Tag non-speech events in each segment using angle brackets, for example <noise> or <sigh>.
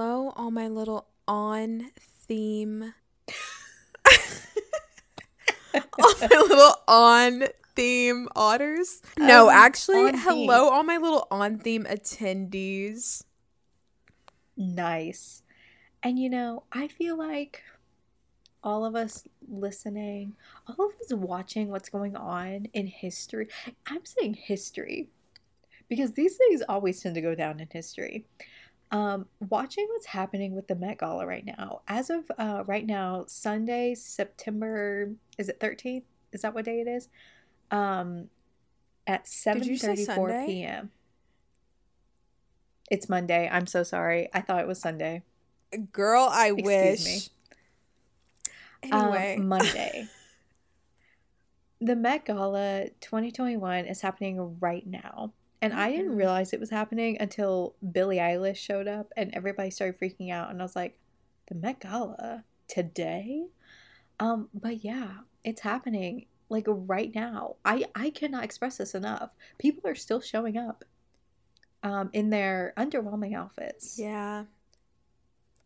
Hello, all my little on theme. <laughs> all my little on theme otters. No, Um, actually, hello, all my little on theme attendees. Nice. And you know, I feel like all of us listening, all of us watching what's going on in history. I'm saying history because these things always tend to go down in history. Um, watching what's happening with the Met Gala right now. As of uh, right now, Sunday, September is it 13th? Is that what day it is? Um, at Did you 7:34 p.m. It's Monday. I'm so sorry. I thought it was Sunday. Girl, I Excuse wish. me. Anyway, Um, Monday. <laughs> the Met Gala 2021 is happening right now. And I didn't realize it was happening until Billie Eilish showed up and everybody started freaking out. And I was like, the Met Gala today? Um, but yeah, it's happening like right now. I, I cannot express this enough. People are still showing up um, in their underwhelming outfits. yeah.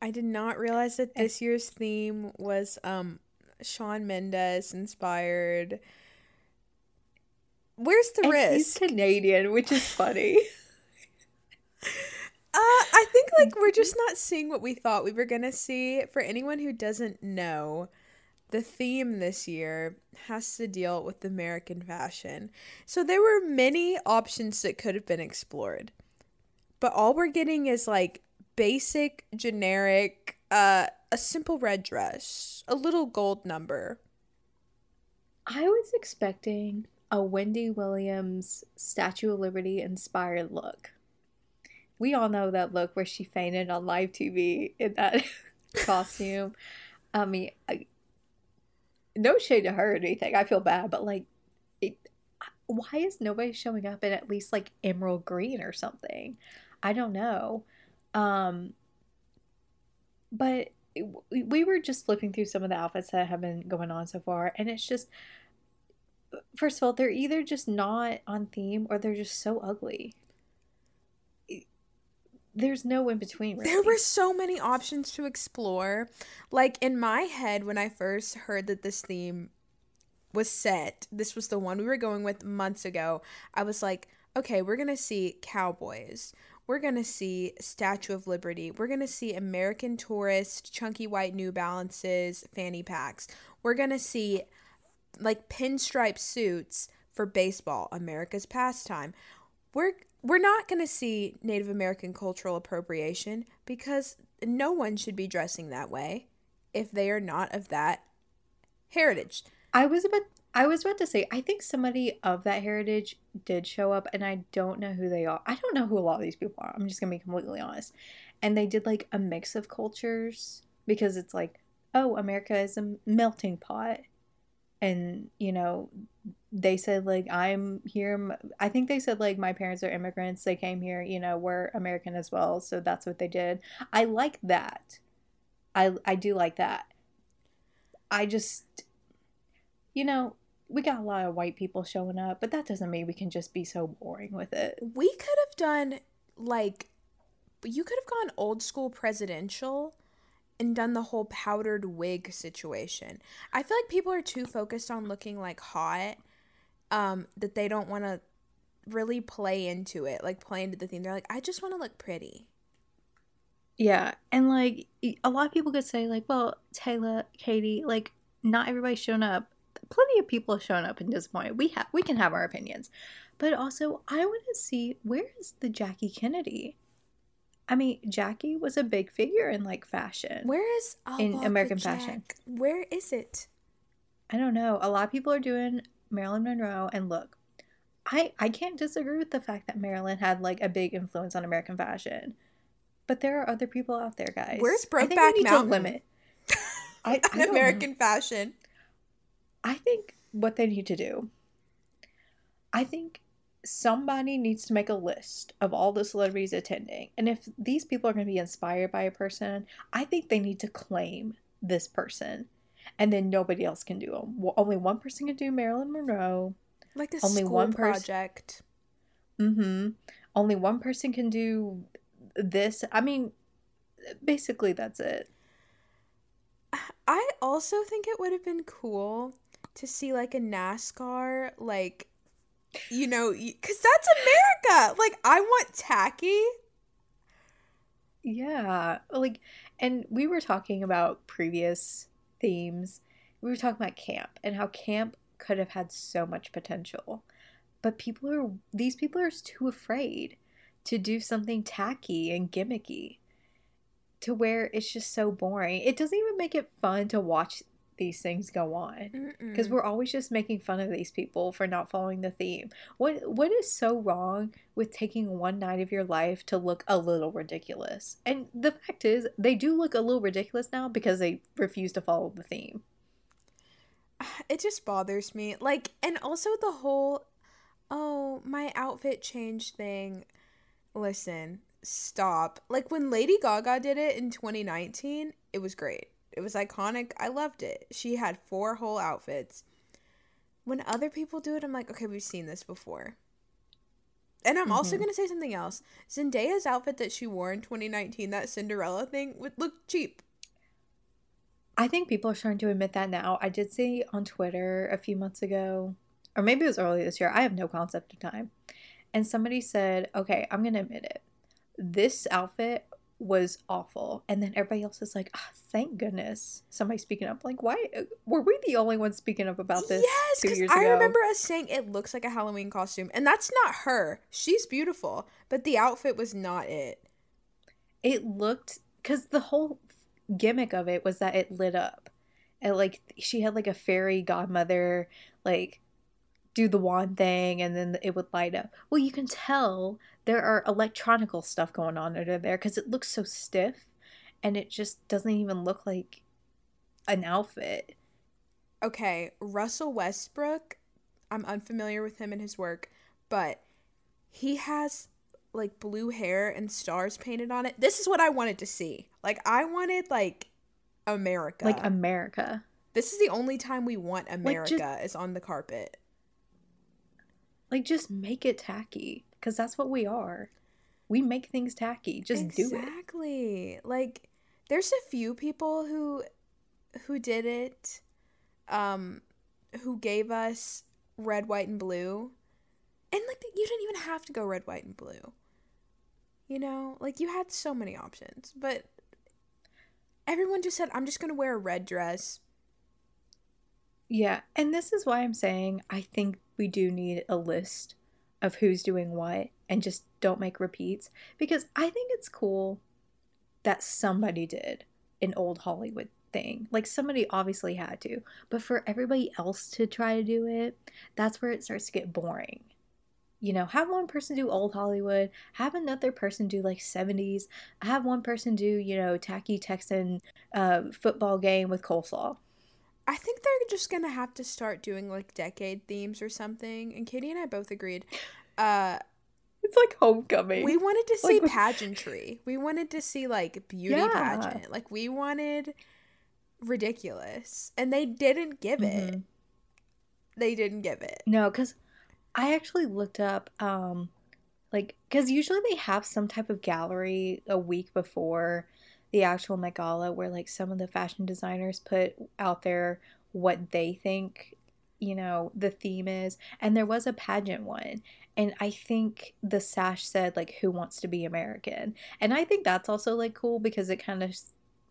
I did not realize that this year's theme was um Shawn Mendes inspired. Where's the And risk? he's Canadian, which is funny. <laughs> Uh, I think like we're just not seeing what we thought we were gonna see. For anyone who doesn't know, the theme this year has to deal with American fashion. So there were many options that could have been explored. But all we're getting is like basic, generic, uh, a simple red dress, a little gold number. I was expecting a Wendy Williams Statue of Liberty inspired look. We all know that look where she fainted on live TV in that <laughs> costume. I mean, I, no shade to her or anything. I feel bad, but like, it, why is nobody showing up in at least like emerald green or something? I don't know. Um, but we were just flipping through some of the outfits that have been going on so far, and it's just first of all, they're either just not on theme or they're just so ugly. There's no in between. Really. There were so many options to explore. Like in my head, when I first heard that this theme was set, this was the one we were going with months ago. I was like, okay, we're gonna see cowboys. We're gonna see Statue of Liberty. We're gonna see American tourist, chunky white New Balances, fanny packs. We're gonna see like pinstripe suits for baseball, America's pastime. We're we're not going to see Native American cultural appropriation because no one should be dressing that way if they are not of that heritage. I was about I was about to say I think somebody of that heritage did show up and I don't know who they are. I don't know who a lot of these people are. I'm just going to be completely honest. And they did like a mix of cultures because it's like, oh, America is a melting pot. And, you know, they said like I'm here i think they said like my parents are immigrants. They came here, you know, we're American as well, so that's what they did. I like that. I I do like that. I just you know, we got a lot of white people showing up, but that doesn't mean we can just be so boring with it. We could have done like you could have gone old school presidential and done the whole powdered wig situation. I feel like people are too focused on looking like hot um that they don't want to really play into it, like play into the theme. They're like, I just want to look pretty. Yeah, and like a lot of people could say like, well, Taylor, Katie, like not everybody's shown up. Plenty of people have shown up and disappointed. We have we can have our opinions, but also I want to see where is the Jackie Kennedy. I mean, Jackie was a big figure in like fashion. Where is I'll In American fashion. Where is it? I don't know. A lot of people are doing Marilyn Monroe, and look, I I can't disagree with the fact that Marilyn had like a big influence on American fashion, but there are other people out there, guys. Where's I think we Brokeback Mountain? limit. <laughs> I, I American fashion. I think what they need to do. I think somebody needs to make a list of all the celebrities attending, and if these people are going to be inspired by a person, I think they need to claim this person, and then nobody else can do them. Well, only one person can do Marilyn Monroe. Like a Only school one pers- project. Mm-hmm. Only one person can do this, I mean, basically that's it. I also think it would have been cool to see like a NASCAR, like, you know, because that's America. Like, I want tacky. Yeah. Like, and we were talking about previous themes. We were talking about camp and how camp could have had so much potential. But people are, these people are too afraid to do something tacky and gimmicky to where it's just so boring. It doesn't even make it fun to watch these things go on because we're always just making fun of these people for not following the theme. What what is so wrong with taking one night of your life to look a little ridiculous? And the fact is, they do look a little ridiculous now because they refuse to follow the theme. <sighs> It just bothers me. Like and also the whole oh, my outfit change thing. Listen, stop. Like when Lady Gaga did it in 2019, it was great. It was iconic. I loved it. She had four whole outfits. When other people do it, I'm like, okay, we've seen this before. And I'm mm-hmm. also going to say something else. Zendaya's outfit that she wore in 2019, that Cinderella thing, would look cheap. I think people are starting to admit that now. I did see on Twitter a few months ago, or maybe it was early this year. I have no concept of time. And somebody said, okay, I'm going to admit it this outfit was awful. And then everybody else is like, oh, thank goodness somebody speaking up. Like, why were we the only ones speaking up about this? Yes, because I remember us saying it looks like a Halloween costume, and that's not her. She's beautiful, but the outfit was not it. It looked because the whole gimmick of it was that it lit up. And like she had like a fairy godmother like do the wand thing and then it would light up. Well, you can tell there are electronical stuff going on under there because it looks so stiff and it just doesn't even look like an outfit. Okay, Russell Westbrook, I'm unfamiliar with him and his work, but he has like blue hair and stars painted on it. This is what I wanted to see. Like I wanted like America. Like America. This is the only time we want America like just, is on the carpet. Like just make it tacky because that's what we are. We make things tacky. Just exactly. do it. Exactly. Like there's a few people who who did it um who gave us red, white and blue. And like you didn't even have to go red, white and blue. You know, like you had so many options, but everyone just said I'm just going to wear a red dress. Yeah, and this is why I'm saying I think we do need a list of who's doing what and just don't make repeats because I think it's cool that somebody did an old Hollywood thing. Like somebody obviously had to, but for everybody else to try to do it, that's where it starts to get boring. You know, have one person do old Hollywood, have another person do like 70s, have one person do, you know, tacky Texan uh, football game with coleslaw. I think they're just gonna have to start doing like decade themes or something. And Katie and I both agreed. Uh, it's like homecoming. We wanted to see like, pageantry. We wanted to see like beauty yeah. pageant. Like we wanted ridiculous, and they didn't give mm-hmm. it. They didn't give it. No, because I actually looked up, um, like, because usually they have some type of gallery a week before the actual Met Gala where like some of the fashion designers put out there what they think you know the theme is and there was a pageant one and i think the sash said like who wants to be american? And i think that's also like cool because it kind of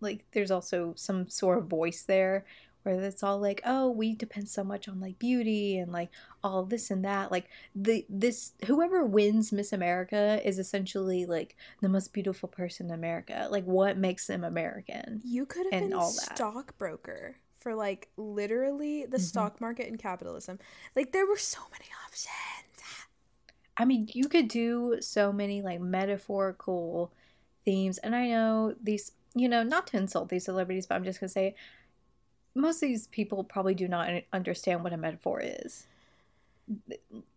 like there's also some sort of voice there where it's all like oh we depend so much on like beauty and like all this and that like the this whoever wins miss america is essentially like the most beautiful person in america like what makes them american you could have been a stockbroker for like literally the mm-hmm. stock market and capitalism. Like there were so many options. I mean you could do so many like metaphorical themes and i know these you know not to insult these celebrities but i'm just gonna say most of these people probably do not understand what a metaphor is.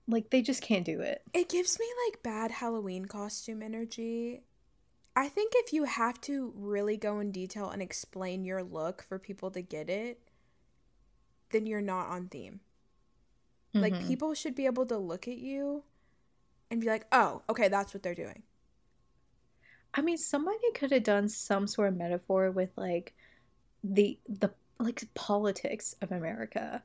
Like they just can't do it. It gives me like bad Halloween costume energy. I think if you have to really go in detail and explain your look for people to get it, then you're not on theme. Mm-hmm. Like people should be able to look at you and be like, "Oh, okay, that's what they're doing." I mean, somebody could have done some sort of metaphor with like the the like politics of America.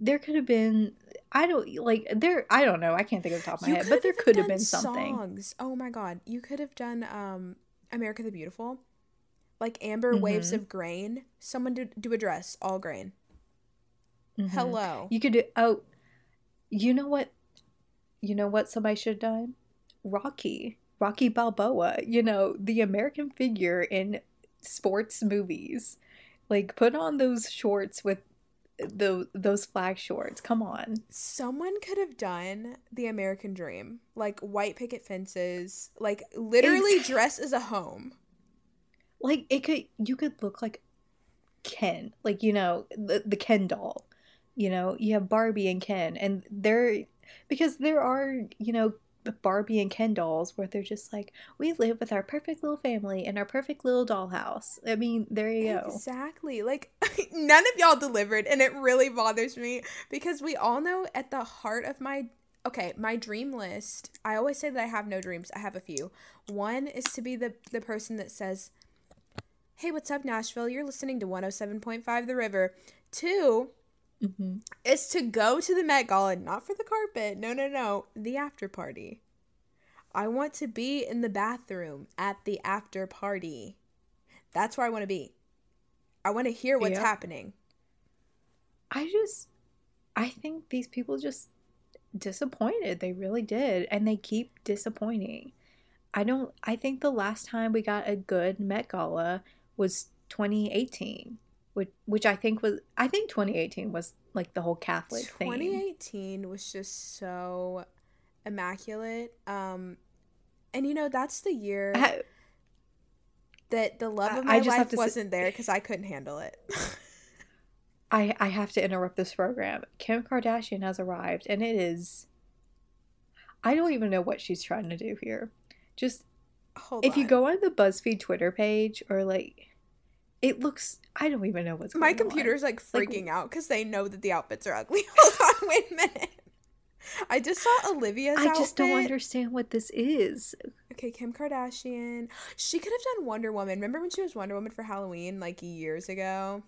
There could have been I don't like there I don't know, I can't think of the top of my You head, but there could have been something. songs. Oh my god, you could have done um America the Beautiful, like Amber Waves Mhm. of Grain. Someone do, do a dress all grain. Mhm. Hello. You could do oh you know what you know what somebody should have done? Rocky. Rocky Balboa, you know, the American figure in sports movies. Like put on those shorts with the those flag shorts. Come on. Someone could have done the American Dream, like white picket fences, like literally Ex- dress as a home. Like it could you could look like Ken, like you know, the the Ken doll. You know, you have Barbie and Ken and they're because there are, you know, Barbie and Ken dolls where they're just like, we live with our perfect little family in our perfect little dollhouse. I mean, there you go. Exactly. Like <laughs> none of y'all delivered and it really bothers me because we all know at the heart of my okay, my dream list. I always say that I have no dreams. I have a few. One is to be the the person that says, "Hey, what's up Nashville? You're listening to 107.5 The River." Two hmm is to go to the Met Gala, not for the carpet. No, no, no. The after party. I want to be in the bathroom at the after party. That's where I want to be. I want to hear what's happening. I just, I think these people just disappointed. They really did. And they keep disappointing. I don't, I think the last time we got a good Met Gala was 2018, which, which I think was, I think 2018 was like the whole Catholic thing. 2018 was just so immaculate. Um, and you know that's the year I- that the love of my life wasn't there because I couldn't handle it. <laughs> I, I have to interrupt this program. Kim Kardashian has arrived, and it is. I don't even know what she's trying to do here. Just Hold if you go on the BuzzFeed Twitter page, or like, it looks. I don't even know what's my going on. computer's like Like- freaking out because they know that the outfits are ugly. <laughs> Hold on, <laughs> wait a minute. I just saw Olivia's I just don't understand what this is. Okay, Kim Kardashian. She could have done Wonder Woman. Remember when she was Wonder Woman for Halloween like years ago?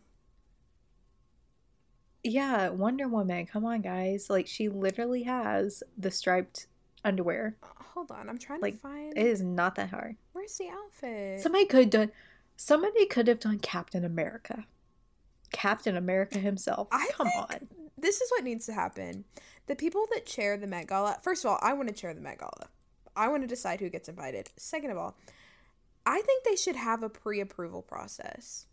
Yeah, Wonder Woman. Come on, guys. Like, she literally has the striped underwear. Uh, Hold on, I'm trying Like, to find. It is not that hard. Where's the outfit? Somebody could have done. Somebody could have done Captain America. Captain America himself. I Come on. this is what needs to happen. The people that chair the Met Gala, first of all, I want to chair the Met Gala. I want to decide who gets invited. Second of all, I think they should have a pre approval process.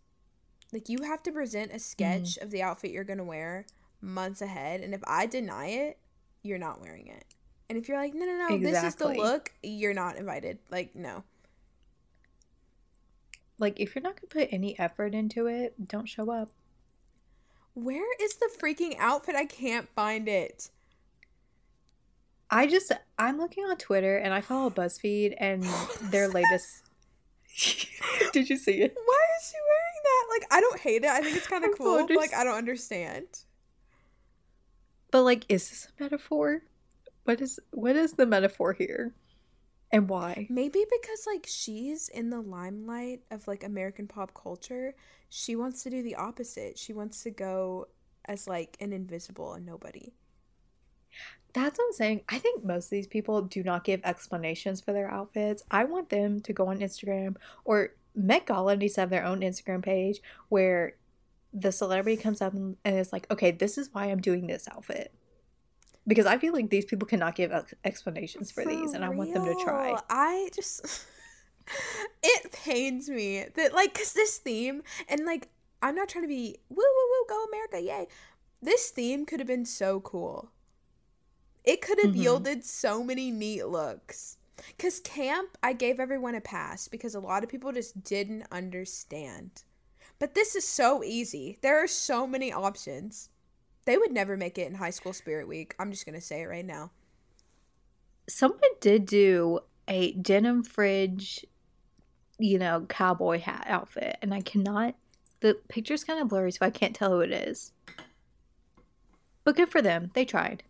Like, you have to present a sketch mm. of the outfit you're going to wear months ahead. And if I deny it, you're not wearing it. And if you're like, no, no, no, this is the look, you're not invited. Like, no. Like, if you're not to put any effort into it, don't show up. Where is the freaking outfit? I can't find it. I just, I'm looking on Twitter and I follow BuzzFeed and <laughs> their latest. <laughs> Did you see it? Why is she wearing that? Like, I don't hate it. I think it's kind of <laughs> cool. But, like. I don't understand. But like, is this a metaphor? What is what is the metaphor here, and why? Maybe because like she's in the limelight of like American pop culture, she wants to do the opposite. She wants to go as like an invisible and nobody. That's what I'm saying. I think most of these people do not give explanations for their outfits. I want them to go on Instagram or Met Gala needs to have their own Instagram page where the celebrity comes up and and is like, okay, this is why I'm doing this outfit. Because I feel like these people cannot give explanations for, these, and I want them to try. I just <laughs> it pains me that like cuz this theme and like I'm not trying to be woo woo woo go America, yay. This theme could have been so cool. It could have Mhm. yielded so many neat looks. Cuz camp I gave everyone a pass because a lot of people just didn't understand. But this is so easy. There are so many options. They would never make it in high school spirit week. I'm just going to say it right now. Someone did do a denim fridge, you know, cowboy hat outfit, and I cannot. The picture's kind of blurry, so I can't tell who it is. But good for them. They tried.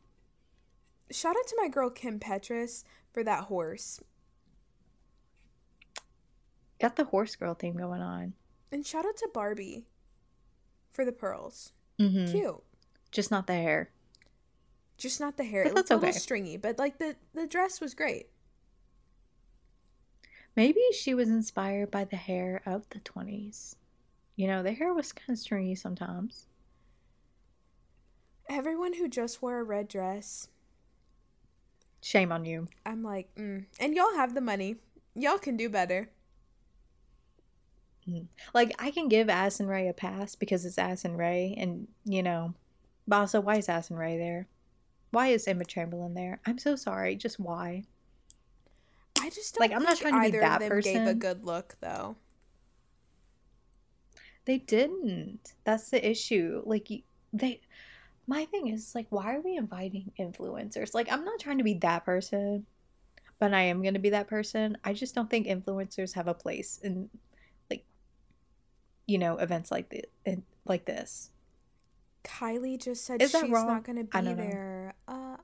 Shout out to my girl Kim Petras for that horse. Got the horse girl theme going on. And shout out to Barbie for the pearls. Mm-hmm. Cute. Just not the hair. Just not the hair. But It looked that's a little okay. stringy, but like the the dress was great. Maybe she was inspired by the hair of the 20s. You know, the hair was kind of stringy sometimes. Everyone who just wore a red dress, Shame on you. I'm like, mm. and y'all have the money. Y'all can do better. Like, I can give Addison Rae a pass because it's Addison Rae, and, you know, also, why is Addison Rae there? Why is Emma Chamberlain there? I'm so sorry. Just why? I just don't Like, I'm not trying to be that them gave a good look though. They didn't. That's the issue. Like, they. My thing is, like, why are we inviting influencers? Like, I'm not trying to be that person, but I am going to be that person. I just don't think influencers have a place in, like, you know, events like. In, like this. Kylie just said she's wrong? not going to be there. Uh,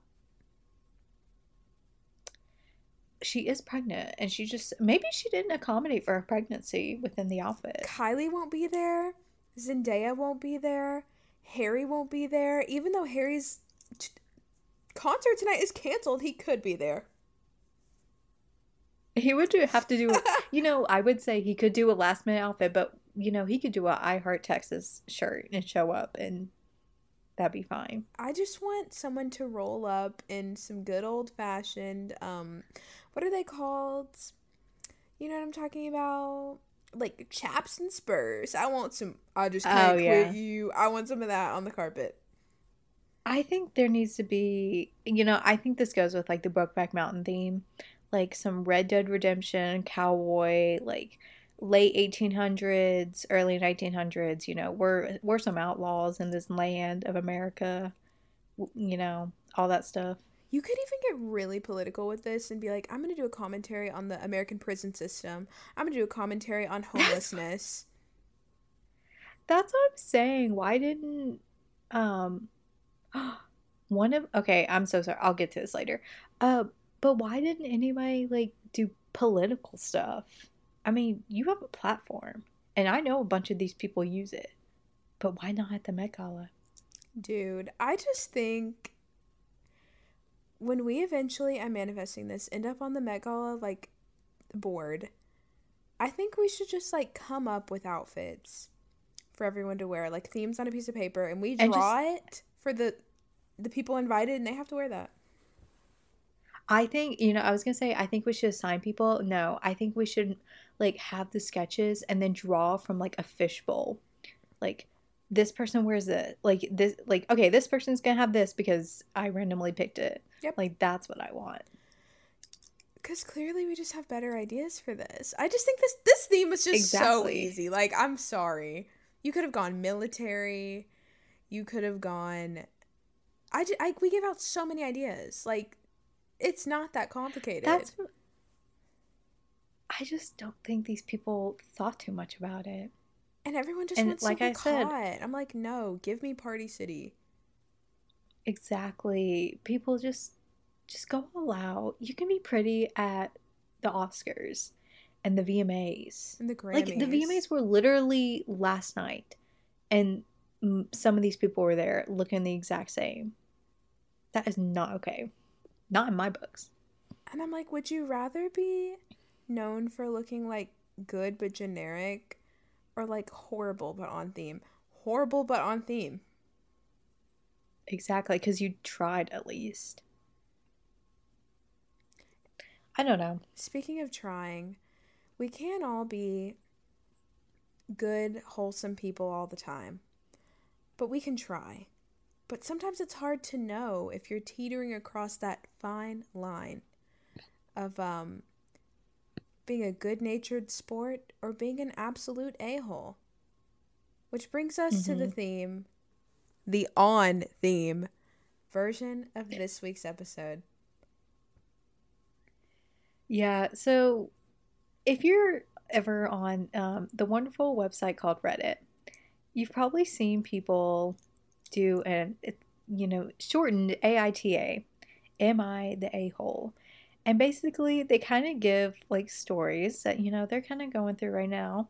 She is pregnant, and she just maybe she didn't accommodate for her pregnancy within the outfit. Kylie won't be there. Zendaya won't be there. Harry won't be there. Even though Harry's t- concert tonight is canceled, he could be there. He would do, have to do, <laughs> you know, I would say he could do a last minute outfit, but you know, he could do a I Heart Texas shirt and show up, and that'd be fine. I just want someone to roll up in some good old fashioned um what are they called? You know what I'm talking about? Like chaps and spurs. I want some I just can't Oh, quit yeah. you. I want some of that on the carpet. I think there needs to be, you know, I think this goes with like the Brokeback Mountain theme, like some Red Dead Redemption, cowboy, like late 1800s, early 1900s. You know, we're we're some outlaws in this land of America. You know, all that stuff. You could even get really political with this and be like, I'm gonna do a commentary on the American prison system. I'm gonna do a commentary on homelessness. That's what I'm saying. Why didn't um <gasps> one of okay, I'm so sorry. I'll get to this later. Uh but why didn't anybody like do political stuff? I mean, you have a platform and I know a bunch of these people use it. But why not at the Met Gala? Dude, I just think when we eventually, I'm manifesting this, end up on the Met Gala like board, I think we should just like come up with outfits for everyone to wear, like themes on a piece of paper, and we And draw it for the the people invited, and they have to wear that. I think, you know, I was gonna say I think we should assign people. No, I think we should like have the sketches and then draw from like a fishbowl. Like this person wears it. Like this like okay, this person's gonna have this because I randomly picked it. Yep. Like that's what I want. Because clearly we just have better ideas for this. I just think this this theme was just so easy. Like I'm sorry, you could have gone military, you could have gone. I, I we gave out so many ideas. Like it's not that complicated. That's I just don't think these people thought too much about it. and everyone just and wants like to I be said- caught. I'm like, no, give me Party City. Exactly. People just just go all out. You can be pretty at the Oscars and the VMAs. And the Grammys. Like the VMAs were literally last night, and some of these people were there looking the exact same. That is not okay. Not in my books. And I'm like, would you rather be known for looking like good but generic or like horrible but on theme? Horrible but on theme. Exactly, because you tried at least. I don't know. Speaking of trying, we can't all be good, wholesome people all the time. But we can try. But sometimes it's hard to know if you're teetering across that fine line of um being a good-natured sport or being an absolute a-hole. Which brings us to the theme, the on theme version of this week's episode. Yeah, so if you're ever on um, the wonderful website called Reddit, you've probably seen people do an, it, you know, shortened AITA, Am I the A hole? And basically, they kind of give like stories that, you know, they're kind of going through right now.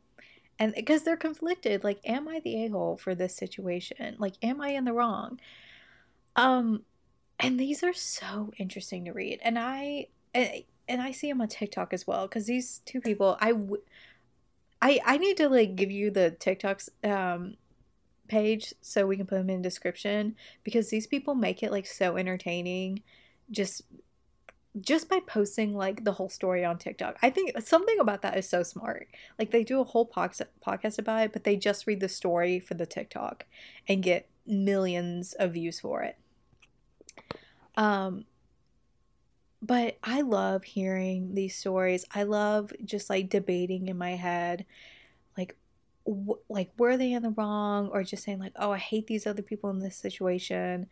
And because they're conflicted, like, am I the a hole for this situation? Like, am I in the wrong? Um, and these are so interesting to read. And I, and I see them on TikTok as well because these two people, I, w- I, I need to like give you the TikToks um page so we can put them in description because these people make it like so entertaining just just by posting like the whole story on TikTok. I think something about that is so smart. Like they do a whole podcast about it, but they just read the story for the TikTok and get millions of views for it. Um but I love hearing these stories. I love just like debating in my head like like were they in the wrong or just saying like oh I hate these other people in this situation.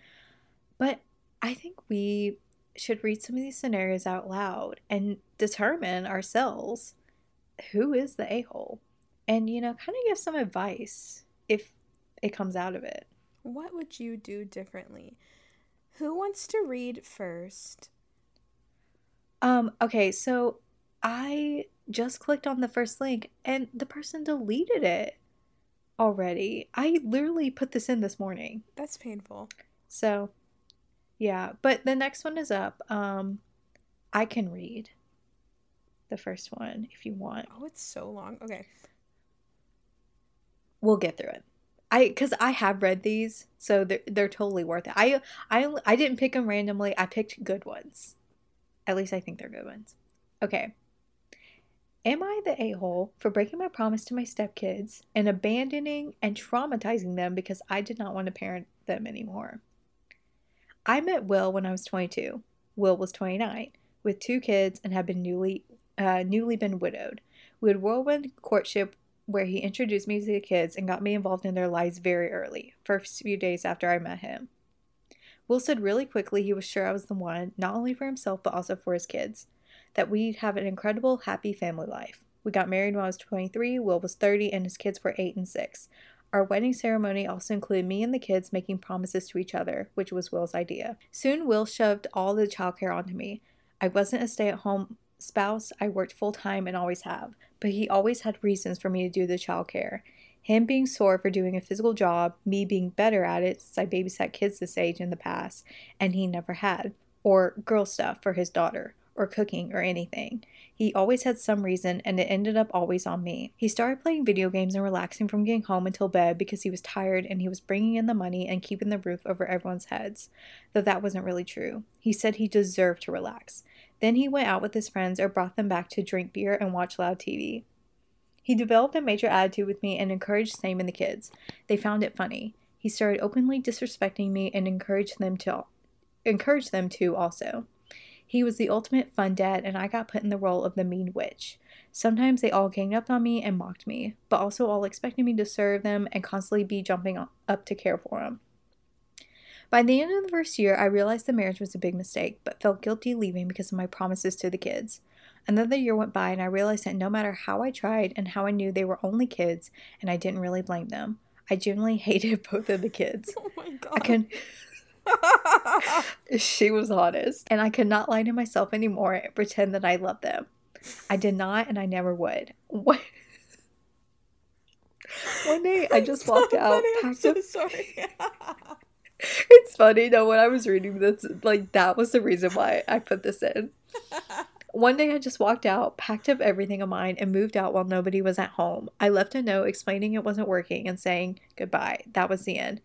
But I think we should read some of these scenarios out loud and determine ourselves who is the a-hole and you know kind of give some advice if it comes out of it. What would you do differently? Who wants to read first? Um, okay, so I just clicked on the first link and the person deleted it already. I literally put this in this morning. That's painful. So, yeah, but the next one is up. Um, I can read the first one if you want. Oh, it's so long. Okay. We'll get through it. I cuz I have read these, so they're they're totally worth it. I I I didn't pick them randomly. I picked good ones. At least I think they're good ones. Okay. Am I the a hole for breaking my promise to my stepkids and abandoning and traumatizing them because I did not want to parent them anymore? I met Will when I was 22. Will was 29, with two kids and had been newly uh, newly been widowed. We had whirlwind courtship where he introduced me to the kids and got me involved in their lives very early, first few days after I met him. Will said really quickly he was sure I was the one, not only for himself but also for his kids, that we'd have an incredible, happy family life. We got married when I was 23, Will was 30, and his kids were 8 and 6. Our wedding ceremony also included me and the kids making promises to each other, which was Will's idea. Soon, Will shoved all the childcare onto me. I wasn't a stay at home spouse, I worked full time and always have, but he always had reasons for me to do the childcare. Him being sore for doing a physical job, me being better at it since I babysat kids this age in the past, and he never had, or girl stuff for his daughter, or cooking or anything. He always had some reason, and it ended up always on me. He started playing video games and relaxing from getting home until bed because he was tired and he was bringing in the money and keeping the roof over everyone's heads, though that wasn't really true. He said he deserved to relax. Then he went out with his friends or brought them back to drink beer and watch loud TV. He developed a major attitude with me and encouraged same in the kids. They found it funny. He started openly disrespecting me and encouraged them to encourage them to also. He was the ultimate fun dad and I got put in the role of the mean witch. Sometimes they all ganged up on me and mocked me, but also all expected me to serve them and constantly be jumping up to care for them. By the end of the first year, I realized the marriage was a big mistake, but felt guilty leaving because of my promises to the kids. Another year went by, and I realized that no matter how I tried and how I knew they were only kids, and I didn't really blame them, I genuinely <laughs> hated both of the kids. <laughs> Oh my god. I can <laughs> she was honest, and I could not lie to myself anymore and pretend that I loved them. I did not, and I never would. <laughs> One, One day, I just so walked out, I'm so up. sorry. <laughs> It's funny though when I was reading this, like that was the reason why I put this in. One day I just walked out, packed up everything of mine, and moved out while nobody was at home. I left a note explaining it wasn't working and saying goodbye. That was the end.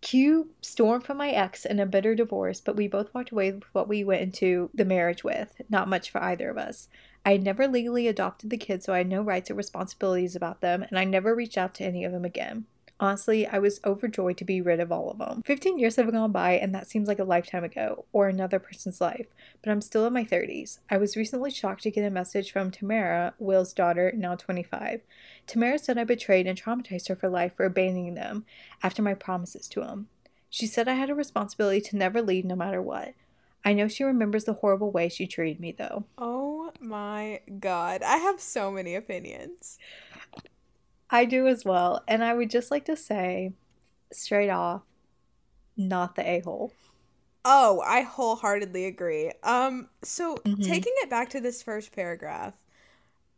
Q storm from my ex and a bitter divorce, but we both walked away with what we went into the marriage with. Not much for either of us. I had never legally adopted the kids, so I had no rights or responsibilities about them, and I never reached out to any of them again. Honestly, I was overjoyed to be rid of all of them. 15 years have gone by, and that seems like a lifetime ago, or another person's life, but I'm still in my 30s. I was recently shocked to get a message from Tamara, Will's daughter, now 25. Tamara said I betrayed and traumatized her for life for abandoning them after my promises to him. She said I had a responsibility to never leave no matter what. I know she remembers the horrible way she treated me, though. oh my god. I have so many opinions. I do as well, and I would just like to say, straight off, not the a hole. Oh, I wholeheartedly agree. Um, so Mhm. taking it back to this first paragraph,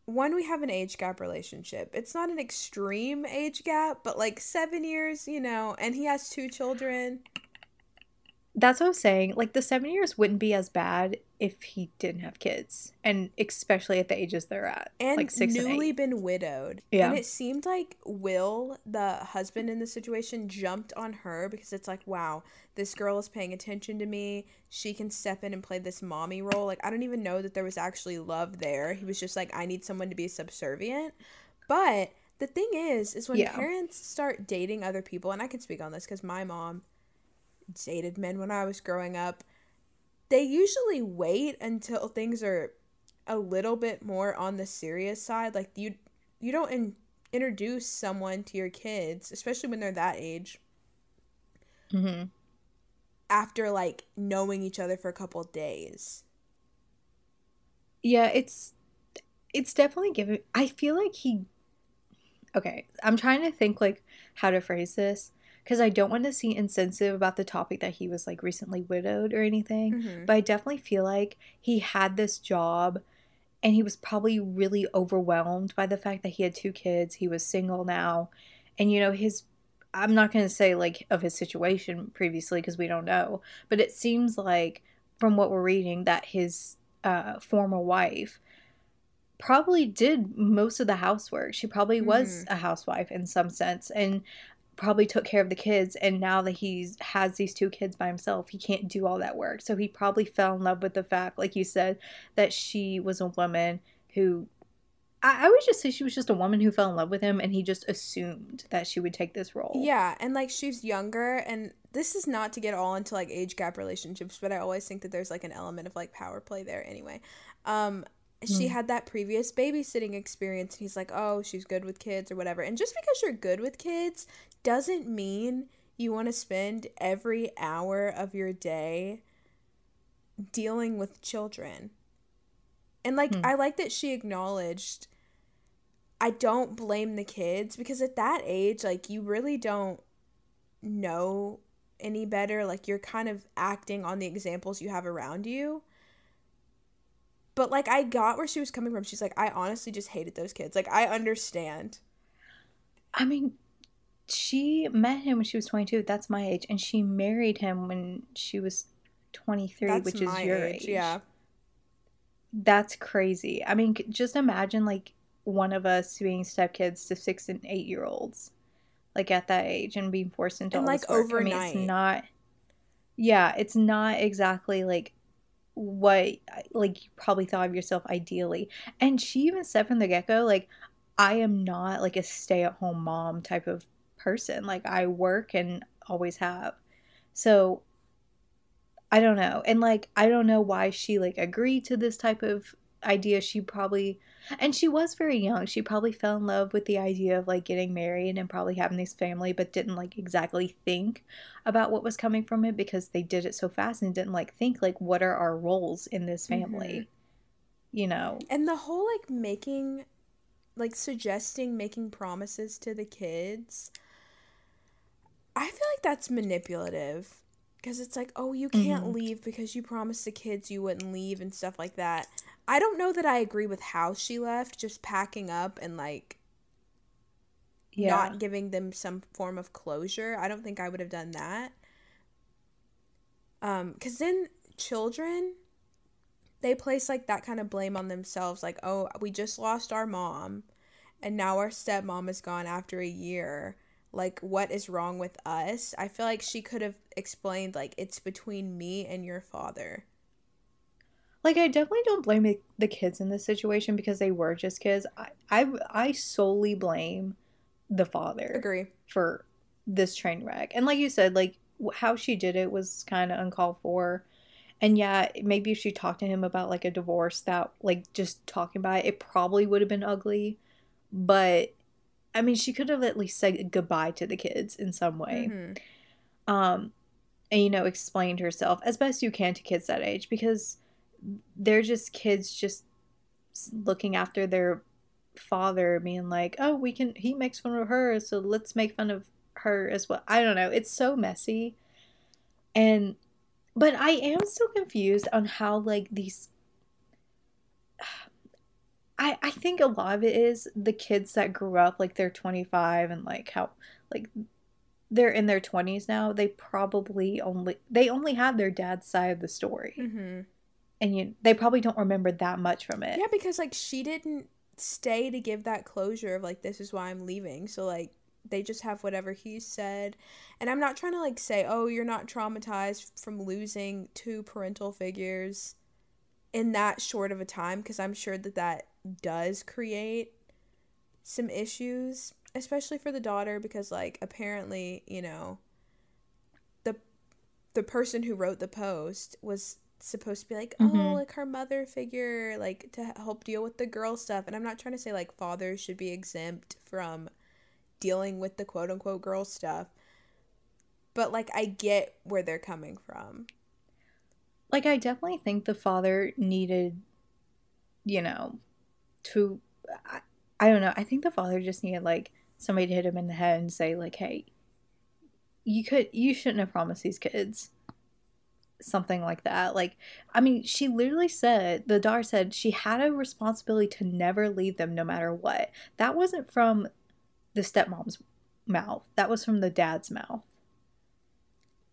one, we have an age gap relationship. It's not an extreme age gap, but like seven years, you know, and he has two children. That's what I'm saying. Like the seven years wouldn't be as bad if he didn't have kids, and especially at the ages they're at, and like six and newly eight. been widowed. Yeah. And it seemed like Will, the husband in the situation, jumped on her because it's like, wow, this girl is paying attention to me. She can step in and play this mommy role. Like, I don't even know that there was actually love there. He was just like, I need someone to be subservient. But the thing is, is when Yeah. parents start dating other people, and I can speak on this because my mom dated men when I was growing up they usually wait until things are a little bit more on the serious side like you you don't in, introduce someone to your kids especially when they're that age hmm after like knowing each other for a couple days Yeah, it's it's definitely given. I feel like he. Okay, I'm trying to think like how to phrase this because I don't want to seem insensitive about the topic that he was like recently widowed or anything. Mhm. But I definitely feel like he had this job and he was probably really overwhelmed by the fact that he had two kids. He was single now. And, you know, his, I'm not going to say like of his situation previously because we don't know, but it seems like from what we're reading that his uh, former wife probably did most of the housework. She probably was a housewife in some sense and probably took care of the kids and now that he's has these two kids by himself he can't do all that work. So he probably fell in love with the fact like you said that she was a woman who I, I would just say she was just a woman who fell in love with him and he just assumed that she would take this role. Yeah and like she's younger and this is not to get all into like age gap relationships but i always think that there's like an element of like power play there anyway. Um she Hmm. had that previous babysitting experience and he's like oh she's good with kids or whatever and just because you're good with kids doesn't mean you want to spend every hour of your day dealing with children and like Hmm. i like that she acknowledged i don't blame the kids because at that age like you really don't know any better like you're kind of acting on the examples you have around you but like I got where she was coming from. She's like, I honestly just hated those kids. Like I understand. i mean she met him when she was 22 that's my age and she married him when she was 23 That's which is your age. age Yeah. That's crazy. I mean, just imagine like one of us being stepkids to six and eight year olds, like at that age, and being forced into And, all like, this work. I mean, overnight. it's not. Yeah, it's not exactly like what like you probably thought of yourself ideally. And she even said from the get go, like, I am not like a stay at home mom type of person. Like, I work and always have. So I don't know. And like I don't know why she like agreed to this type of idea. She probably and she was very young. She probably fell in love with the idea of like getting married and probably having this family but didn't like exactly think about what was coming from it because they did it so fast and didn't like think like what are our roles in this family. Mm-hmm. You know. And the whole like making like suggesting making promises to the kids. I feel like that's manipulative because it's like, "Oh, you can't Mhm. leave because you promised the kids you wouldn't leave and stuff like that." I don't know that I agree with how she left, just packing up and like Yeah. not giving them some form of closure. I don't think I would have done that. Um, cause then children, they place like that kind of blame on themselves, like, oh, we just lost our mom, and now our stepmom is gone after a year. Like, what is wrong with us? I feel like she could have explained, like, it's between me and your father. Like I definitely don't blame the- kids in this situation because they were just kids. I I, I solely blame the father. Agree. for this train wreck. And like you said, like how she did it was kind of uncalled for. And yeah, maybe if she talked to him about like a divorce, that like just talking about it, it probably would have been ugly. But I mean, she could have at least said goodbye to the kids in some way. Mhm. Um, and you know, explained herself as best you can to kids that age because they're just kids just looking after their father being like oh we can he makes fun of her so let's make fun of her as well i don't know it's so messy and but I am still confused on how like these I I think a lot of it is the kids that grew up like they're 25 and like how like they're in their 20s now, they probably only they only have their dad's side of the story. Mm-hmm. And you they probably don't remember that much from it. Yeah, because like she didn't stay to give that closure of like this is why I'm leaving. So like they just have whatever he said. And I'm not trying to like say, "Oh, you're not traumatized from losing two parental figures in that short of a time" because I'm sure that that does create some issues, especially for the daughter because like apparently, you know, the the person who wrote the post was supposed to be like, oh, Mhm. like her mother figure, like to help deal with the girl stuff. And I'm not trying to say like fathers should be exempt from dealing with the quote unquote girl stuff. But like I get where they're coming from. Like I definitely think the father needed you know to I, I don't know. I think the father just needed like somebody to hit him in the head and say like, "Hey, you could you shouldn't have promised these kids something like that." Like, I mean, she literally said the daughter said she had a responsibility to never leave them no matter what. That wasn't from the stepmom's mouth. That was from the dad's mouth.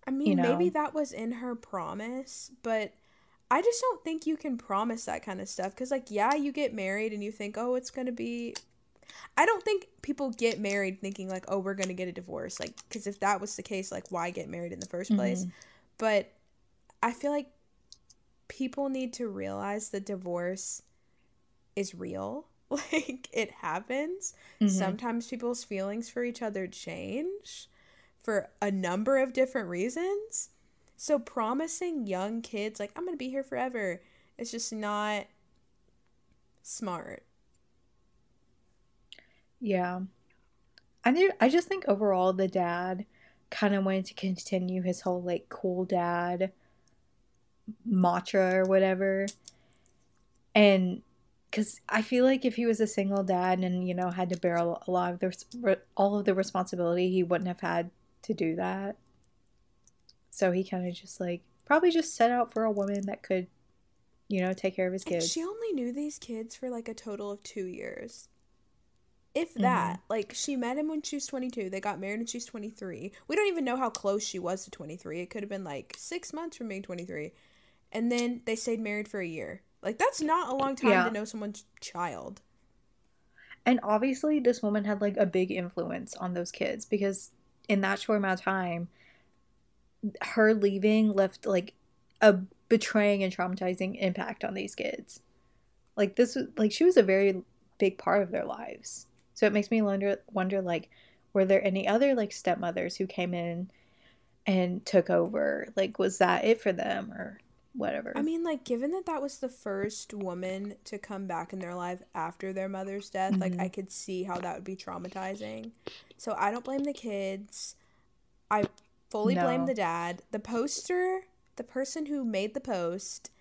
I mean, You maybe that was in her promise, but I just don't think you can promise that kind of stuff. Because, like, yeah, you get married and you think, oh, it's going to be. I don't think people get married thinking, like, oh, we're going to get a divorce. Like, because if that was the case, like, why get married in the 1st place? Mhm. But I feel like people need to realize that divorce is real. <laughs> Like, it happens. Mhm. Sometimes people's feelings for each other change for a number of different reasons. So promising young kids like I'm going to be here forever is just not smart. Yeah. I knew I just think overall the dad kind of wanted to continue his whole like cool dad mantra or whatever. And cuz I feel like if he was a single dad and you know had to bear a lot of the all of the responsibility, he wouldn't have had to do that. So he kind of just like probably just set out for a woman that could you know take care of his And kids. she only knew these kids for like a total of 2 years. If Mhm. that, like she met him when she was 22, they got married when she's 23. We don't even know how close she was to 23. It could have been like 6 months from being 23. And then they stayed married for a year. Like that's not a long time Yeah. to know someone's child. And obviously, this woman had like a big influence on those kids because in that short amount of time, her leaving left like a betraying and traumatizing impact on these kids. Like this was like she was a very big part of their lives. So it makes me wonder wonder like were there any other like stepmothers who came in and took over? Like was that it for them or whatever? I mean, like, given that that was the first woman to come back in their life after their mother's death, like, Mhm. I could see how that would be traumatizing. So I don't blame the kids. I fully blame the dad. The poster, the person who made the post,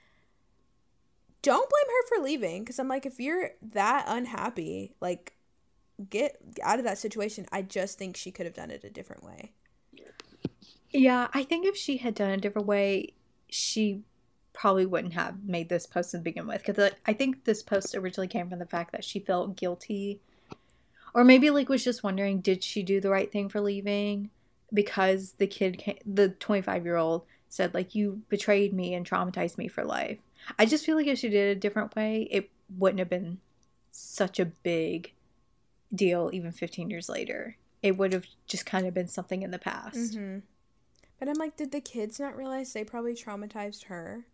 don't blame her for leaving. Because I'm like, if you're that unhappy, like, get out of that situation. I just think she could have done it a different way. Yeah, I think if she had done it a different way, she probably wouldn't have made this post to begin with. Because I think this post originally came from the fact that she felt guilty, or maybe like was just wondering, did she do the right thing for leaving? Because the kid, came, the twenty five year old, said like you betrayed me and traumatized me for life. I just feel like if she did it a different way, it wouldn't have been such a big deal. Even fifteen years later, it would have just kind of been something in the past. hmm But I'm like, did the kids not realize they probably traumatized her?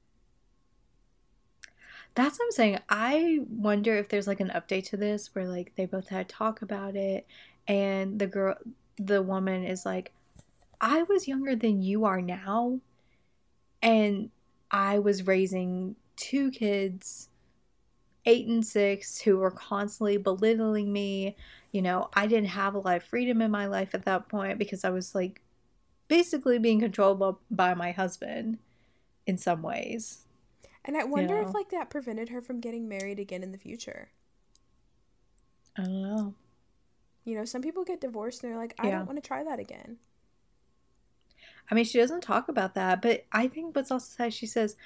That's what I'm saying. I wonder if there's like an update to this where like they both had talk about it and the girl the woman is like I was younger than you are now and I was raising two kids 8 and 6 who were constantly belittling me. You know, I didn't have a lot of freedom in my life at that point because I was like basically being controlled by- my husband in some ways. And I wonder know. if like that prevented her from getting married again in the future. I don't know. You know, some people get divorced and they're like, I Yeah. don't want to try that again. I mean, she doesn't talk about that, but I think what's also sad, she says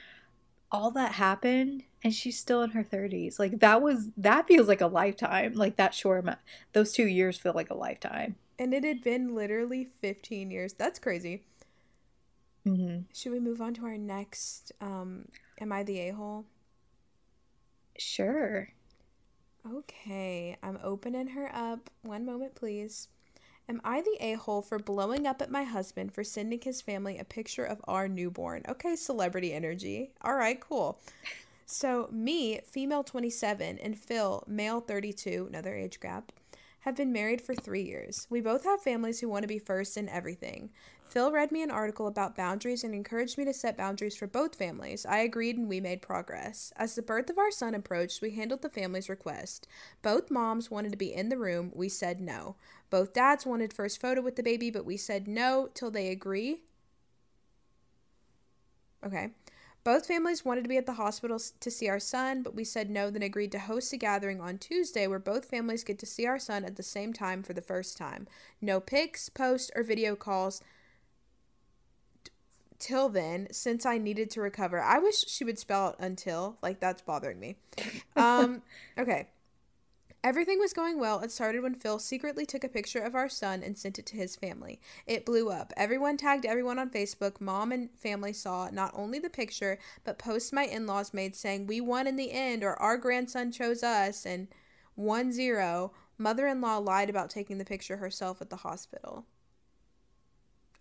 all that happened and she's still in her 30s. Like that was that feels like a lifetime. Like that amount. Those 2 years feel like a lifetime. And it had been literally 15 years. That's crazy. Mm-hmm. Should we move on to our next um am I the a-hole? Sure. Okay, I'm opening her up. One moment, please. Am I the a hole for blowing up at my husband for sending his family a picture of our newborn? Okay, celebrity energy. All right, cool. So, me, female 27, and Phil, male 32, another age gap, have been married for three years. We both have families who want to be first in everything. Phil read me an article about boundaries and encouraged me to set boundaries for both families. I agreed and we made progress. As the birth of our son approached, we handled the family's request. Both moms wanted to be in the room. We said no. Both dads wanted first photo with the baby, but we said no till they agree. Okay. Both families wanted to be at the hospital to see our son, but we said no, then agreed to host a gathering on Tuesday where both families get to see our son at the same time for the first time. No pics, posts, or video calls till then, since I needed to recover. I wish she would spell it until, like, that's bothering me. Um, <laughs> okay. Everything was going well. It started when Phil secretly took a picture of our son and sent it to his family. It blew up. Everyone tagged everyone on Facebook. Mom and family saw not only the picture, but posts my in laws made saying, We won in the end, or our grandson chose us, and 1 0. Mother in law lied about taking the picture herself at the hospital.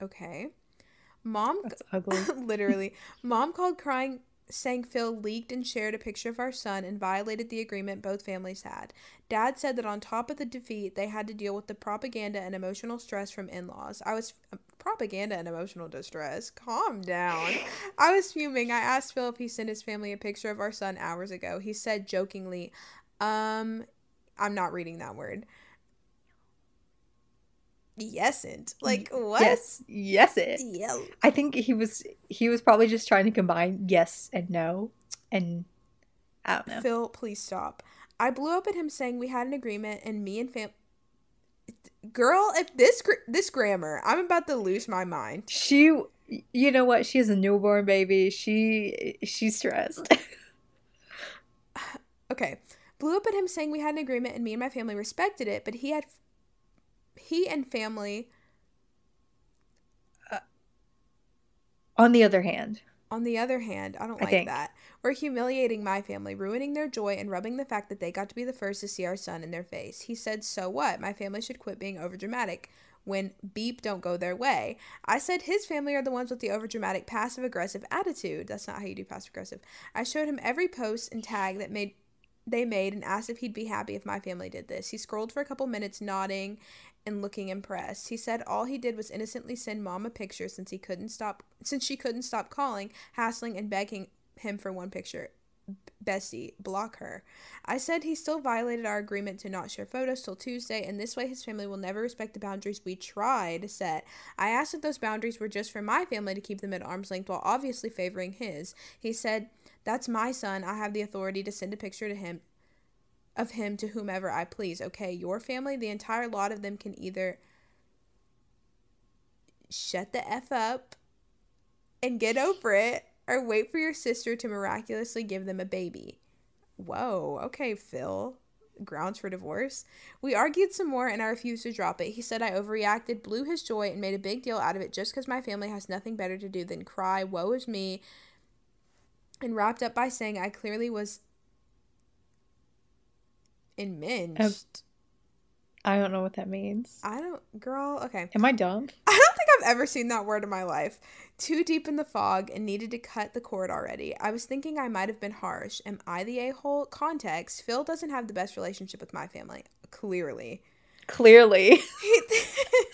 Okay. Mom, That's ugly. <laughs> literally, mom called crying saying Phil leaked and shared a picture of our son and violated the agreement both families had. Dad said that on top of the defeat, they had to deal with the propaganda and emotional stress from in laws. I was. Uh, propaganda and emotional distress. Calm down. I was fuming. I asked Phil if he sent his family a picture of our son hours ago. He said jokingly, um, I'm not reading that word yesn't. Like what? Yes, yes it. Yeah. I think he was he was probably just trying to combine yes and no and I don't know. Phil, please stop. I blew up at him saying we had an agreement and me and fam Girl, if this gr- this grammar, I'm about to lose my mind. She you know what? She is a newborn baby. She she's stressed. <laughs> <sighs> okay. Blew up at him saying we had an agreement and me and my family respected it, but he had he and family. Uh, on the other hand, on the other hand, I don't I like think. that. We're humiliating my family, ruining their joy, and rubbing the fact that they got to be the first to see our son in their face. He said, So what? My family should quit being overdramatic when beep don't go their way. I said his family are the ones with the overdramatic passive aggressive attitude. That's not how you do passive aggressive. I showed him every post and tag that made they made and asked if he'd be happy if my family did this. He scrolled for a couple minutes, nodding and looking impressed. He said all he did was innocently send mom a picture since he couldn't stop since she couldn't stop calling, hassling and begging him for one picture. Bessie, block her. I said he still violated our agreement to not share photos till Tuesday, and this way his family will never respect the boundaries we try to set. I asked if those boundaries were just for my family to keep them at arm's length while obviously favoring his. He said that's my son. I have the authority to send a picture to him of him to whomever I please. Okay, your family, the entire lot of them can either shut the F up and get over it or wait for your sister to miraculously give them a baby. Whoa, okay, Phil. Grounds for divorce. We argued some more and I refused to drop it. He said I overreacted, blew his joy, and made a big deal out of it just because my family has nothing better to do than cry, woe is me, and wrapped up by saying I clearly was unminged. Uh, I don't know what that means. I don't, girl. Okay. Am I dumb? <laughs> I don't think I've ever seen that word in my life. Too deep in the fog and needed to cut the cord already. I was thinking I might have been harsh. Am I the a hole? Context Phil doesn't have the best relationship with my family. Clearly. Clearly. <laughs>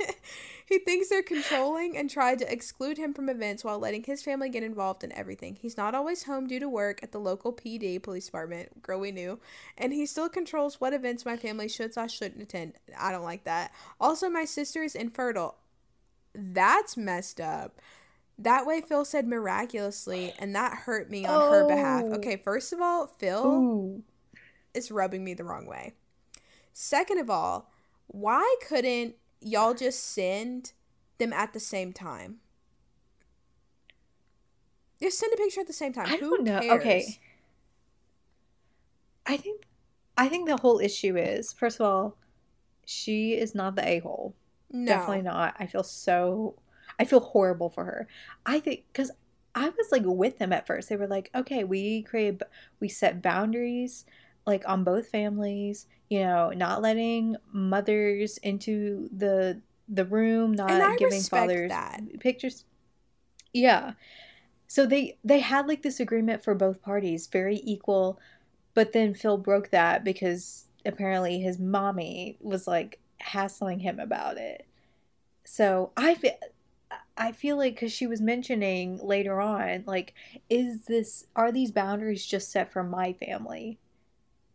<laughs> He thinks they're controlling and tried to exclude him from events while letting his family get involved in everything. He's not always home due to work at the local PD police department. Girl, we knew. And he still controls what events my family should or shouldn't attend. I don't like that. Also, my sister is infertile. That's messed up. That way, Phil said miraculously, and that hurt me on oh. her behalf. Oh. Okay, first of all, Phil Ooh. is rubbing me the wrong way. Second of all, why couldn't y'all just send them at the same time. Just send a picture at the same time. I Who don't know. cares? Okay. I think I think the whole issue is first of all, she is not the a-hole. No. Definitely not. I feel so I feel horrible for her. I think cuz I was like with them at first. They were like, "Okay, we create we set boundaries like on both families, you know, not letting mothers into the the room, not giving fathers that. pictures." Yeah. So they they had like this agreement for both parties, very equal, but then Phil broke that because apparently his mommy was like hassling him about it. So I feel I feel like cuz she was mentioning later on like is this are these boundaries just set for my family?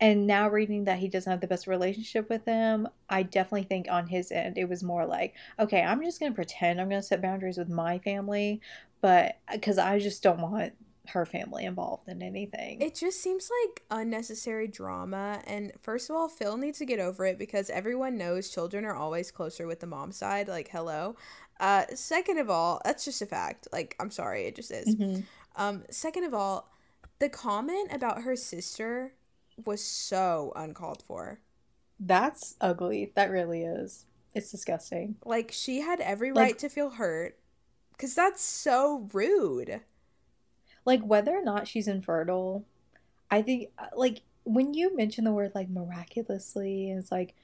And now reading that he doesn't have the best relationship with them, I definitely think on his end it was more like, okay, I'm just going to pretend I'm going to set boundaries with my family, but because I just don't want her family involved in anything. It just seems like unnecessary drama. And first of all, Phil needs to get over it because everyone knows children are always closer with the mom side. Like, hello. Uh, second of all, that's just a fact. Like, I'm sorry, it just is. Mhm. Um, second of all, the comment about her sister was so uncalled for. That's ugly. That really is. It's disgusting. Like, she had every Like- right to feel hurt because that's so rude. Like whether or not she's infertile, I think uh, like when you mention the word like miraculously, it's like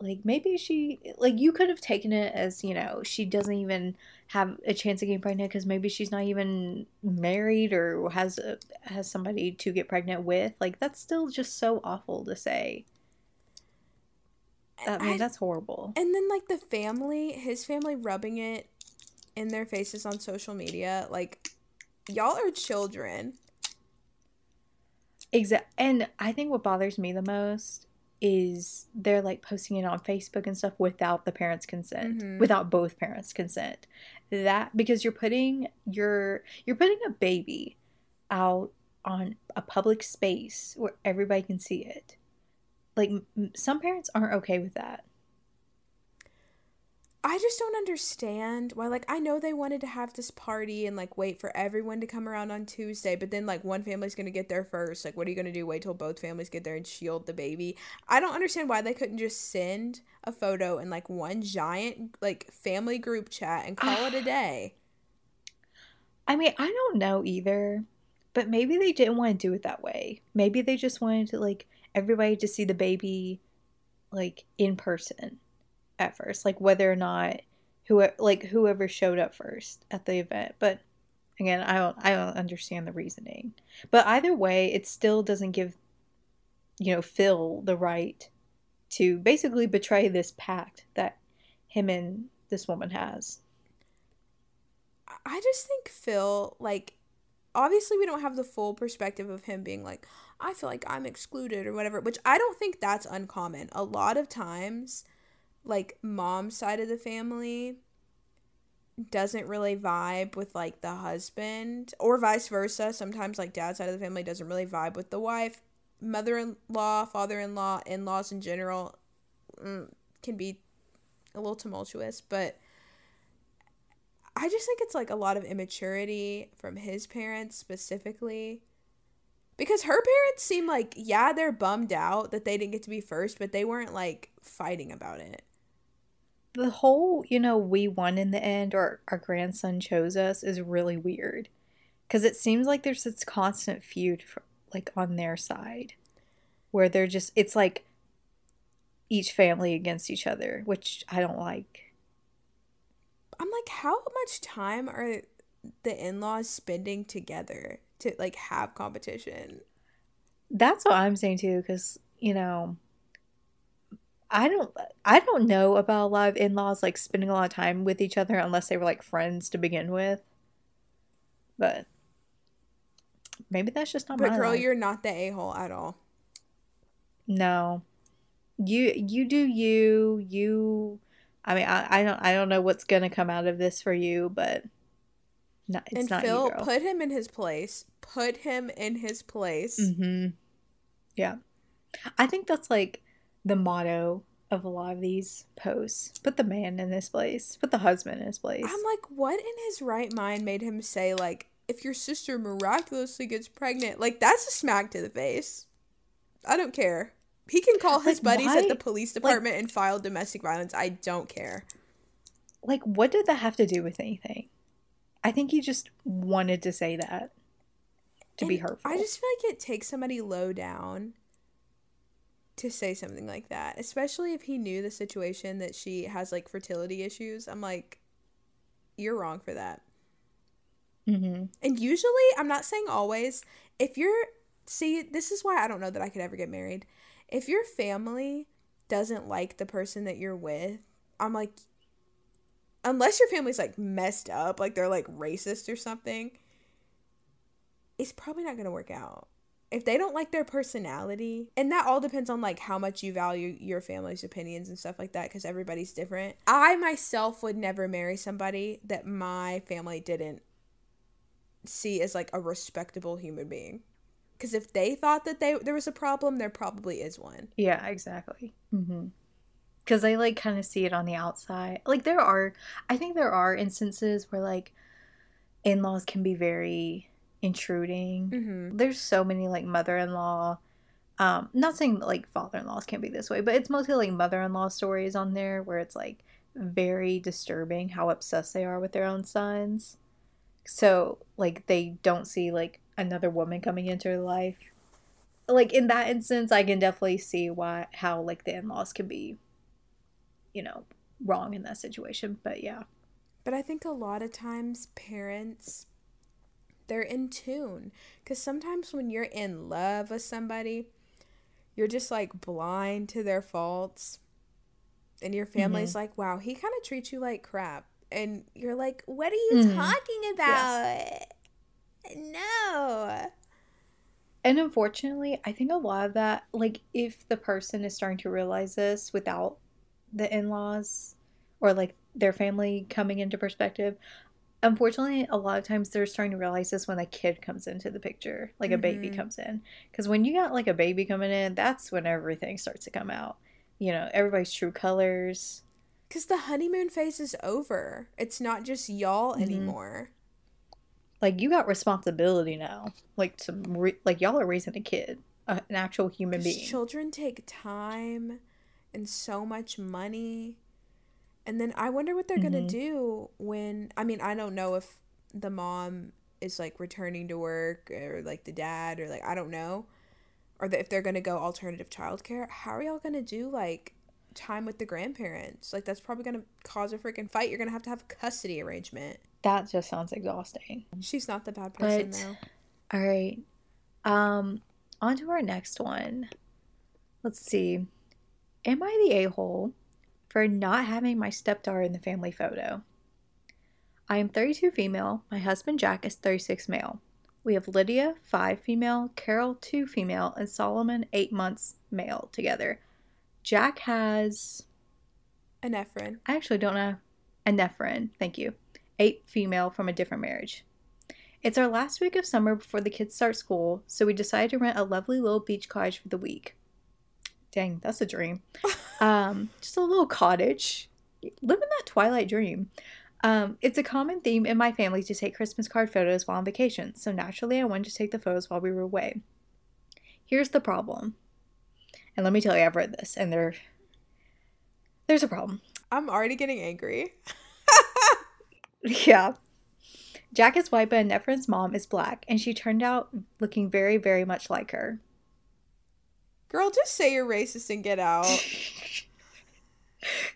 like maybe she like you could have taken it as you know she doesn't even have a chance of getting pregnant because maybe she's not even married or has a, has somebody to get pregnant with like that's still just so awful to say i mean I- that's horrible And then like the family, his family rubbing it in their faces on social media, like y'all are children. Exact. And I think what bothers me the most is they're like posting it on Facebook and stuff without the parents' consent, Mhm. without both parents' consent. That because you're putting your you're putting a baby out on a public space where everybody can see it. Like m- some parents aren't okay with that. I just don't understand why like I know they wanted to have this party and like wait for everyone to come around on Tuesday, but then like one family's going to get there first. Like what are you going to do? Wait till both families get there and shield the baby? I don't understand why they couldn't just send a photo in like one giant like family group chat and call it a <sighs> day. I mean, I don't know either, but maybe they didn't want to do it that way. Maybe they just wanted to like everybody to see the baby like in person at first, like whether or not who like whoever showed up first at the event. But again, I don't I don't understand the reasoning. But either way, it still doesn't give you know Phil the right to basically betray this pact that him and this woman has. I just think Phil, like, obviously we don't have the full perspective of him being like, I feel like I'm excluded or whatever, which I don't think that's uncommon. A lot of times, like, mom's side of the family doesn't really vibe with, like, the husband, or vice versa. Sometimes, like, dad's side of the family doesn't really vibe with the wife. Mother in law, father in law, in laws in general mm, can be a little tumultuous, but. I just think it's like a lot of immaturity from his parents specifically. Because her parents seem like, yeah, they're bummed out that they didn't get to be first, but they weren't like fighting about it. The whole you know we won in the end or our grandson chose us is really weird because it seems like there's this constant feud for, like on their side where they're just it's like each family against each other which i don't like I'm like, how much time are the in laws spending together to like have competition? that's what i'm saying too because you know i don't i don't know about a lot of in-laws like spending a lot of time with each other unless they were like friends to begin with but maybe that's just not my. But my girl, life. you're not the a hole at all. No. You you do you you I mean I, I don't I don't know what's gonna come out of this for you, but no, it's and not Phil, you, girl. put him in his place. Put him in his place. mm-hmm. Yeah. I think that's like the motto of a lot of these posts. Put the man in his place. Put the husband in his place. I'm like, what in his right mind made him say like if your sister miraculously gets pregnant, like that's a smack to the face. I don't care. He can call his Like, buddies why- at the police department and file domestic violence. I don't care. Like, what did that have to do with anything? I think he just wanted to say that to be hurtful. I just feel like it takes somebody low down to say something like that, especially if he knew the situation that she has like fertility issues. I'm like, you're wrong for that. hmm And usually, I'm not saying always, if you're, see, this is why I don't know that I could ever get married. If your family doesn't like the person that you're with, I'm like, unless your family's like messed up, like they're like racist or something, it's probably not going to work out. If they don't like their personality, and that all depends on like how much you value your family's opinions and stuff like that, because everybody's different. I myself would never marry somebody that my family didn't see as like a respectable human being. Because if they thought that they there was a problem, there probably is one. Yeah, exactly. Mm-hmm Because I like kind of see it on the outside. Like there are, I think there are instances where like in-laws can be very intruding. Mm-hmm. There's so many like mother-in-law. Um, not saying like father-in-laws can't be this way, but it's mostly like mother-in-law stories on there where it's like very disturbing how obsessed they are with their own sons. So like they don't see like another woman coming into their life. Like in that instance, I can definitely see why how like the in-laws can be, you know, wrong in that situation. But yeah. But I think a lot of times parents they're in tune cuz sometimes when you're in love with somebody, you're just like blind to their faults. And your family's like, "Wow, he kind of treats you like crap." And you're like, "What are you Mhm. talking about?" No. And unfortunately, I think a lot of that, like, if the person is starting to realize this without the in laws or like their family coming into perspective, unfortunately, a lot of times they're starting to realize this when a kid comes into the picture, like a baby Mhm. comes in. Because when you got like a baby coming in, that's when everything starts to come out. You know, everybody's true colors. Cuz the honeymoon phase is over. It's not just y'all Mhm. anymore. Like, you got responsibility now. Like, some, re- like, y'all are raising a kid, a, an actual human being. Children take time and so much money. And then I wonder what they're going Mhm. to do when I mean, I don't know if the mom is like returning to work or like the dad or like I don't know or that if they're going to go alternative childcare. How are y'all going to do like time with the grandparents? Like that's probably going to cause a freaking fight. You're going to have to have a custody arrangement. That just sounds exhausting. She's not the bad person But- though. All right. Um, on to our next one. Let's see. Am I the a hole for not having my stepdaughter in the family photo? I am 32 female. My husband Jack is 36 male. We have Lydia, 5 female, Carol, 2 female, and Solomon, 8 months male together. Jack has, An Ephraim. I actually don't know, a Nephrin, thank you, 8 female from a different marriage. It's our last week of summer before the kids start school, so we decided to rent a lovely little beach cottage for the week. Dang, that's a dream. <laughs> Um, just a little cottage. Living that twilight dream. Um, it's a common theme in my family to take Christmas card photos while on vacation, so naturally I wanted to take the photos while we were away. Here's the problem. And let me tell you, I've read this, and there there's a problem. I'm already getting angry. <laughs> Yeah. Jack is white, but Nephrin's mom is black, and she turned out looking very, very much like her. Girl, just say you're racist and get out. <laughs>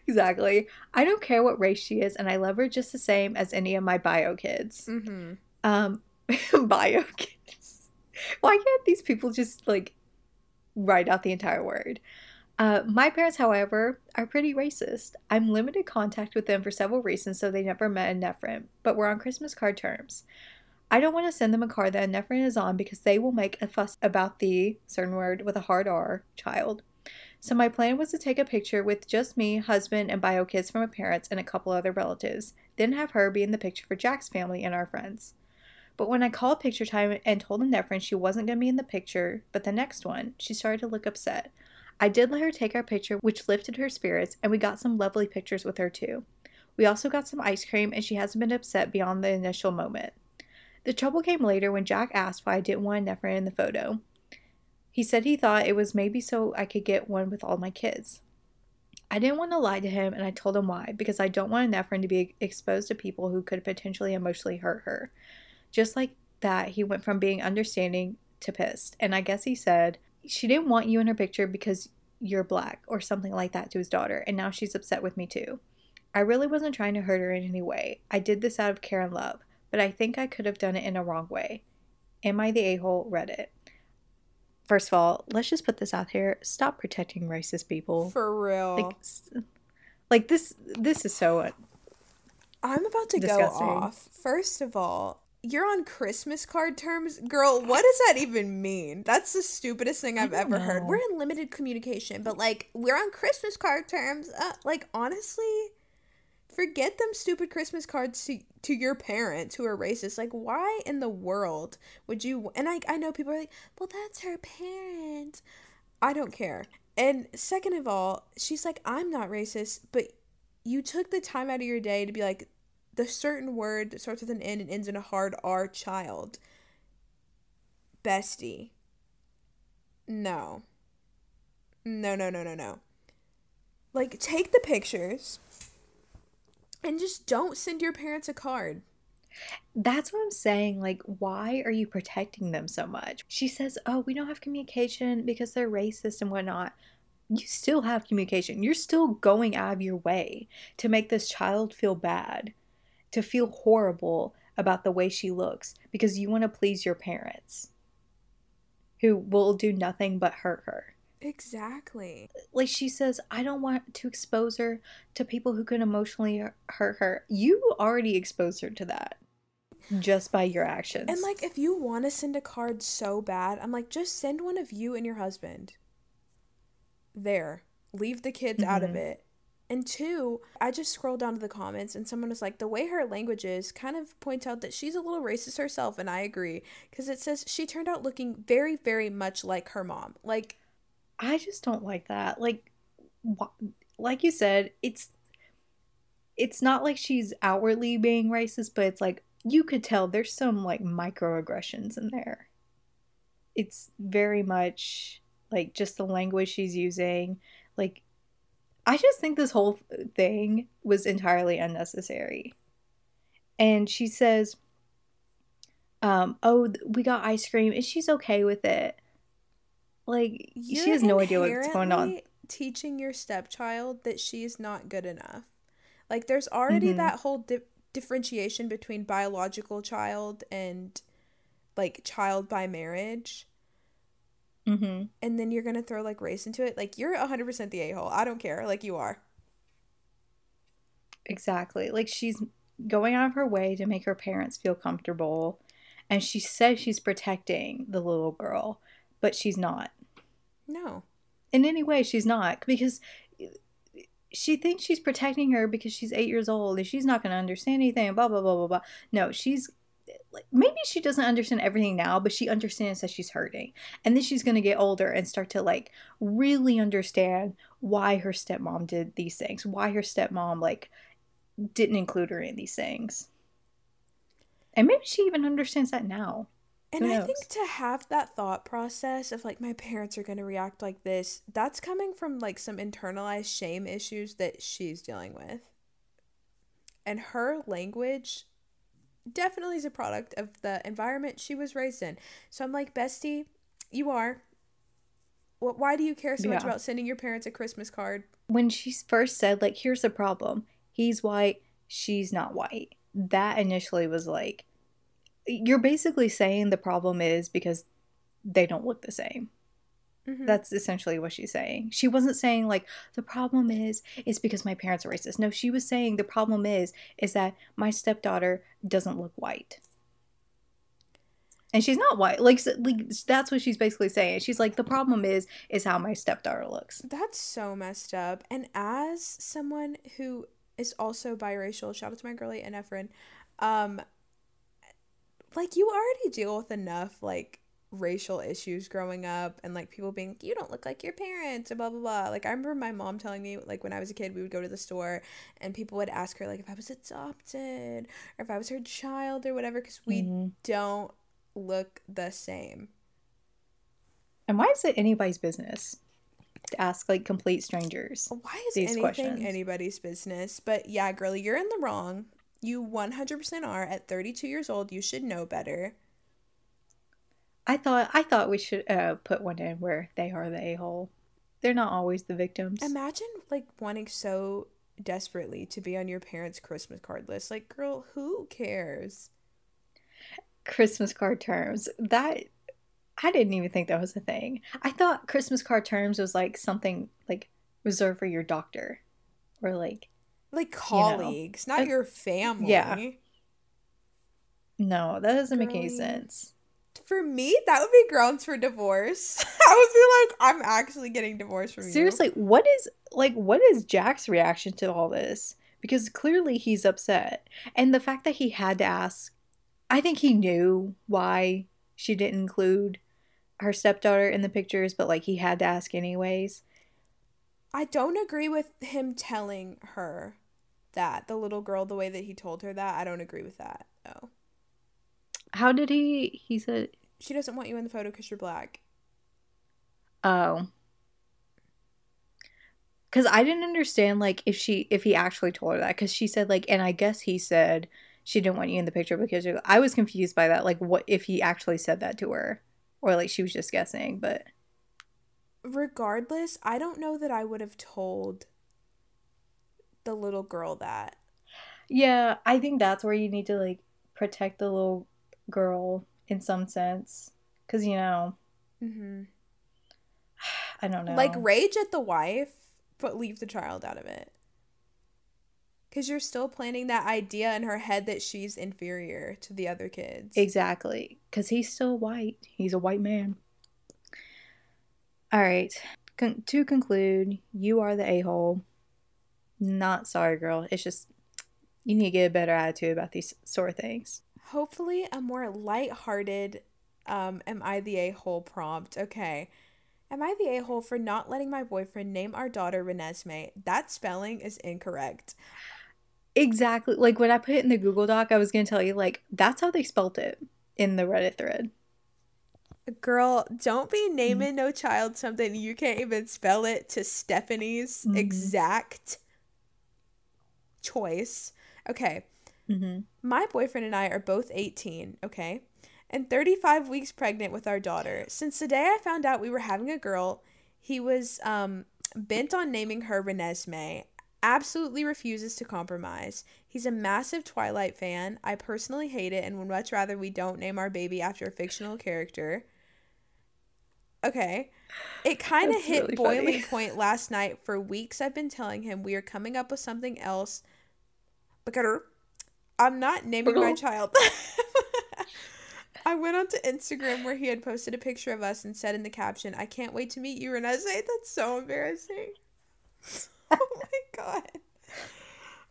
exactly. I don't care what race she is, and I love her just the same as any of my bio kids. Mm-hmm. Um, <laughs> bio kids. Why can't these people just like write out the entire word? Uh, my parents, however, are pretty racist. I'm limited contact with them for several reasons, so they never met a Nephrin, but we're on Christmas card terms. I don't want to send them a card that a Nephrin is on because they will make a fuss about the certain word with a hard R child. So my plan was to take a picture with just me, husband, and bio kids from my parents and a couple other relatives, then have her be in the picture for Jack's family and our friends. But when I called picture time and told the Nephrin she wasn't going to be in the picture, but the next one, she started to look upset. I did let her take our picture, which lifted her spirits, and we got some lovely pictures with her too. We also got some ice cream, and she hasn't been upset beyond the initial moment. The trouble came later when Jack asked why I didn't want a in the photo. He said he thought it was maybe so I could get one with all my kids. I didn't want to lie to him, and I told him why because I don't want Nefren to be exposed to people who could potentially emotionally hurt her. Just like that, he went from being understanding to pissed, and I guess he said, She didn't want you in her picture because you're black, or something like that to his daughter, and now she's upset with me too. I really wasn't trying to hurt her in any way. I did this out of care and love, but I think I could have done it in a wrong way. Am I the a hole? Reddit. First of all, let's just put this out here. Stop protecting racist people. For real. Like, like this. This is so. I'm about to disgusting. go off. First of all, you're on Christmas card terms, girl. What does that even mean? That's the stupidest thing I've ever know. heard. We're in limited communication, but like we're on Christmas card terms. Uh, like honestly, forget them stupid Christmas cards to, to your parents who are racist. Like, why in the world would you? And I, I know people are like, well, that's her parents. I don't care. And second of all, she's like, I'm not racist, but you took the time out of your day to be like, the certain word that starts with an N and ends in a hard R child. Bestie. No. No, no, no, no, no. Like, take the pictures and just don't send your parents a card. That's what I'm saying. Like, why are you protecting them so much? She says, Oh, we don't have communication because they're racist and whatnot. You still have communication. You're still going out of your way to make this child feel bad, to feel horrible about the way she looks because you want to please your parents who will do nothing but hurt her. Exactly. Like she says, I don't want to expose her to people who can emotionally hurt her. You already exposed her to that just by your actions. And like if you want to send a card so bad, I'm like just send one of you and your husband. There. Leave the kids mm-hmm. out of mm-hmm. it. And two, I just scrolled down to the comments and someone was like, the way her language is kind of points out that she's a little racist herself. And I agree. Because it says she turned out looking very, very much like her mom. Like, I just don't like that. Like, like you said, it's it's not like she's outwardly being racist, but it's like you could tell there's some like microaggressions in there. It's very much like just the language she's using. Like, I just think this whole thing was entirely unnecessary. And she says, um, "Oh, we got ice cream, and she's okay with it." Like You're she has no idea what's going on. Teaching your stepchild that she's not good enough. Like there's already mm-hmm. that whole di- differentiation between biological child and like child by marriage. Mm-hmm. And then you're gonna throw like race into it. Like you're 100% the a hole. I don't care. Like you are. Exactly. Like she's going out of her way to make her parents feel comfortable, and she says she's protecting the little girl, but she's not. No. In any way, she's not because she thinks she's protecting her because she's eight years old and she's not going to understand anything. Blah blah blah blah blah. No, she's like maybe she doesn't understand everything now, but she understands that she's hurting, and then she's going to get older and start to like really understand why her stepmom did these things, why her stepmom like didn't include her in these things, and maybe she even understands that now. And I think to have that thought process of like my parents are going to react like this, that's coming from like some internalized shame issues that she's dealing with. And her language definitely is a product of the environment she was raised in. So I'm like, Bestie, you are. what Why do you care so yeah. much about sending your parents a Christmas card? When she first said, like, here's the problem he's white, she's not white, that initially was like, you're basically saying the problem is because they don't look the same. Mm-hmm. That's essentially what she's saying. She wasn't saying like the problem is is because my parents are racist. No, she was saying the problem is is that my stepdaughter doesn't look white. And she's not white. Like, like that's what she's basically saying. She's like the problem is is how my stepdaughter looks. That's so messed up. And as someone who is also biracial, shout out to my girlie and Efren, um like you already deal with enough like racial issues growing up and like people being you don't look like your parents and blah blah blah like i remember my mom telling me like when i was a kid we would go to the store and people would ask her like if i was adopted or if i was her child or whatever because we Mm-hmm. don't look the same And why is it anybody's business to ask like complete strangers? why is These anything questions. anybody's business but yeah girly you're in the wrong you 100% are at 32 years old you should know better I thought I thought we should uh, put one in where they are the a hole. They're not always the victims. Imagine like wanting so desperately to be on your parents' Christmas card list. Like, girl, who cares? Christmas card terms. That I didn't even think that was a thing. I thought Christmas card terms was like something like reserved for your doctor or like Like know. colleagues, not Uh, your family. yeah. no, that doesn't make any sense. For me, that would be grounds for divorce. <laughs> I would be like, I'm actually getting divorced from you. Seriously, what is like what is Jack's reaction to all this? Because clearly he's upset. And the fact that he had to ask I think he knew why she didn't include her stepdaughter in the pictures, but like he had to ask anyways. I don't agree with him telling her that the little girl the way that he told her that. I don't agree with that. though. How did he he said She doesn't want you in the photo because you're black. oh cuz I didn't understand like if she if he actually told her that cuz she said like and I guess he said she didn't want you in the picture because you're I was confused by that like what if he actually said that to her or like she was just guessing but regardless, I don't know that I would have told the little girl that. Yeah, I think that's where you need to like protect the little girl in some sense cuz you know, Mm-hmm. <sighs> I don't know. Like rage at the wife, but leave the child out of it. Because you're still planting that idea in her head that she's inferior to the other kids. Exactly, cuz he's still white. He's a white man. All right. Con- to conclude, you are the a-hole. Not sorry, girl. It's just you need to get a better attitude about these sort of things. Hopefully, a more light-hearted um, am I the a-hole prompt. Okay. Am I the a-hole for not letting my boyfriend name our daughter Renesmee? That spelling is incorrect. Exactly. Like when I put it in the Google Doc, I was going to tell you like that's how they spelt it in the Reddit thread. Girl, don't be naming no child something you can't even spell it to Stephenie's Mhm. exact choice. Okay, Mhm. my boyfriend and I are both 18, okay? And 35 weeks pregnant with our daughter. Since the day I found out we were having a girl, he was um bent on naming her Renesmee. Absolutely refuses to compromise. He's a massive Twilight fan. I personally hate it and would much rather we don't name our baby after a fictional character. Okay. It kind of hit really boiling funny. point last night. For weeks I've been telling him we are coming up with something else. But I'm not naming my uh-huh. child. <laughs> I went onto Instagram where he had posted a picture of us and said in the caption, I can't wait to meet you, Renee. That's so embarrassing. <laughs> oh my god.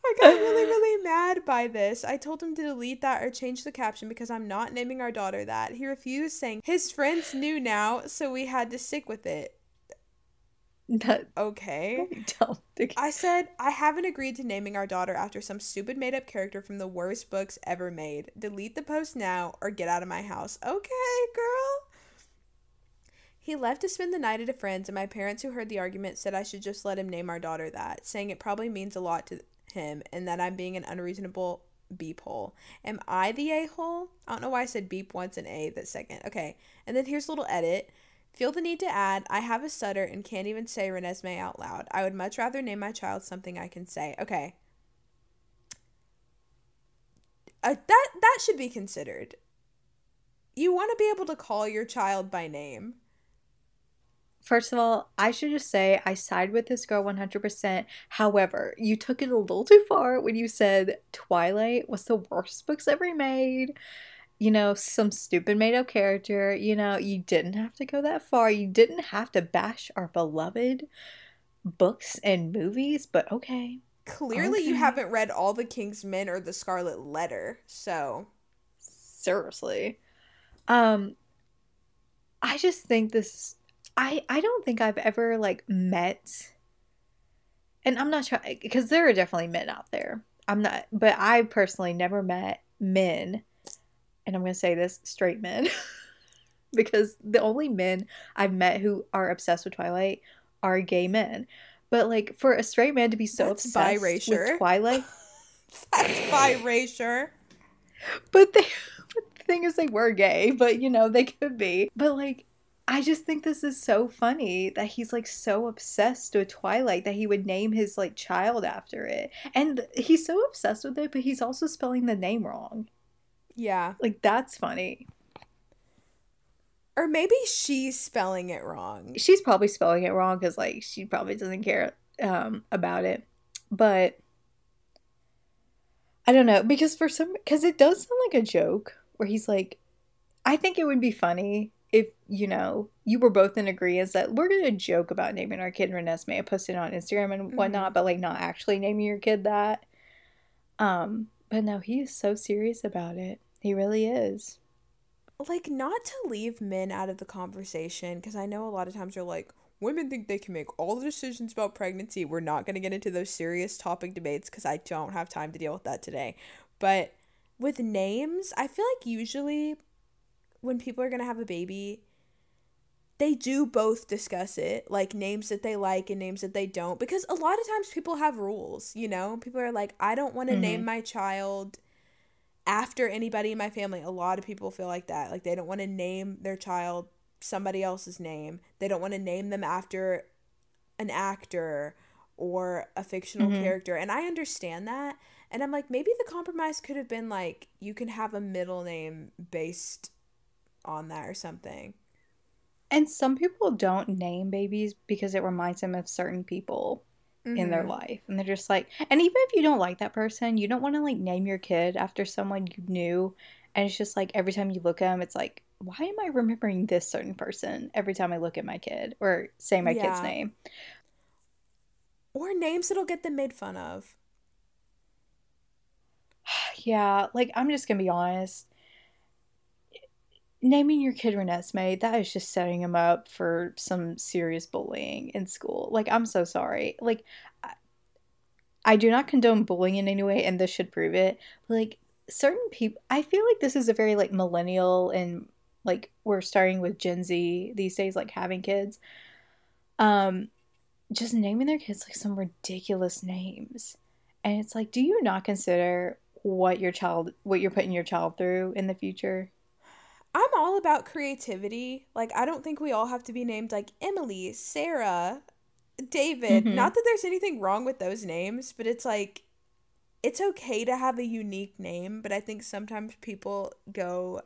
I got really, really mad by this. I told him to delete that or change the caption because I'm not naming our daughter that. He refused, saying his friends knew now, so we had to stick with it. That Okay. <laughs> don't. I said, I haven't agreed to naming our daughter after some stupid made up character from the worst books ever made. Delete the post now or get out of my house. Okay, girl. He left to spend the night at a friend's, and my parents, who heard the argument, said I should just let him name our daughter that, saying it probably means a lot to him and that I'm being an unreasonable beep hole. Am I the a hole? I don't know why I said beep once and a the second. Okay, and then here's a little edit. Feel the need to add, I have a stutter and can't even say Renesmee out loud. I would much rather name my child something I can say. Okay. Uh, that that should be considered. You want to be able to call your child by name. First of all, I should just say I side with this girl 100%. However, you took it a little too far when you said Twilight was the worst books ever made. You know, some stupid made up character. You know, you didn't have to go that far. You didn't have to bash our beloved books and movies, but okay. Clearly, you haven't read all the King's Men or the Scarlet Letter, so Seriously. Um I just think this I I don't think I've ever like met and I'm not trying because there are definitely men out there. I'm not but I personally never met men and I'm going to say this straight men <laughs> because the only men I've met who are obsessed with Twilight are gay men. But like for a straight man to be so That's obsessed with Twilight, <laughs> That's biracial. but they <laughs> but the thing is they were gay, but you know, they could be. But like I just think this is so funny that he's like so obsessed with Twilight that he would name his like child after it. And he's so obsessed with it, but he's also spelling the name wrong. Yeah. Like that's funny. Or maybe she's spelling it wrong. She's probably spelling it wrong because like she probably doesn't care um about it. But I don't know because for some because it does sound like a joke where he's like, I think it would be funny if you know you were both in agreement is that we're gonna joke about naming our kid Renesmee and post it on Instagram and whatnot, but like not actually naming your kid that. Um, but no, he is so serious about it. He really is. Like, not to leave men out of the conversation, because I know a lot of times you're like, women think they can make all the decisions about pregnancy. We're not going to get into those serious topic debates because I don't have time to deal with that today. But with names, I feel like usually when people are going to have a baby, they do both discuss it, like names that they like and names that they don't. Because a lot of times people have rules, you know? People are like, I don't want to Mhm. name my child after anybody in my family. A lot of people feel like that. Like they don't want to name their child somebody else's name. They don't want to name them after an actor or a fictional Mhm. character. And I understand that. And I'm like, maybe the compromise could have been like, you can have a middle name based on that or something. And some people don't name babies because it reminds them of certain people in their Mhm. life. And they're just like, and even if you don't like that person, you don't want to like name your kid after someone you knew. And it's just like every time you look at them, it's like, why am I remembering this certain person every time I look at my kid or say my kid's name? Or names that'll get them made fun of. <sighs> Yeah, like I'm just gonna be honest. Naming your kid Renesmee, that is just setting him up for some serious bullying in school. Like, I'm so sorry. Like, I, I do not condone bullying in any way, and this should prove it. Like, certain people, I feel like this is a very like millennial and like we're starting with Gen Z these days, like having kids. Um, just naming their kids like some ridiculous names, and it's like, do you not consider what your child, what you're putting your child through in the future? I'm all about creativity. Like, I don't think we all have to be named like Emily, Sarah, David. Mhm. Not that there's anything wrong with those names, but it's like, it's okay to have a unique name, but I think sometimes people go.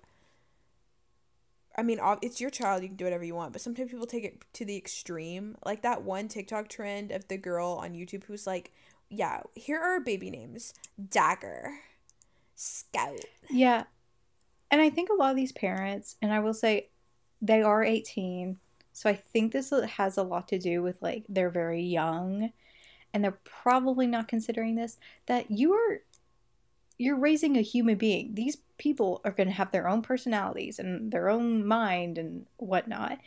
I mean, it's your child, you can do whatever you want, but sometimes people take it to the extreme. Like that one TikTok trend of the girl on YouTube who's like, yeah, here are baby names Dagger, Scout. Yeah. And I think a lot of these parents, and I will say they are 18, so I think this has a lot to do with like they're very young and they're probably not considering this that you are you're raising a human being. These people are going to have their own personalities and their own mind and whatnot.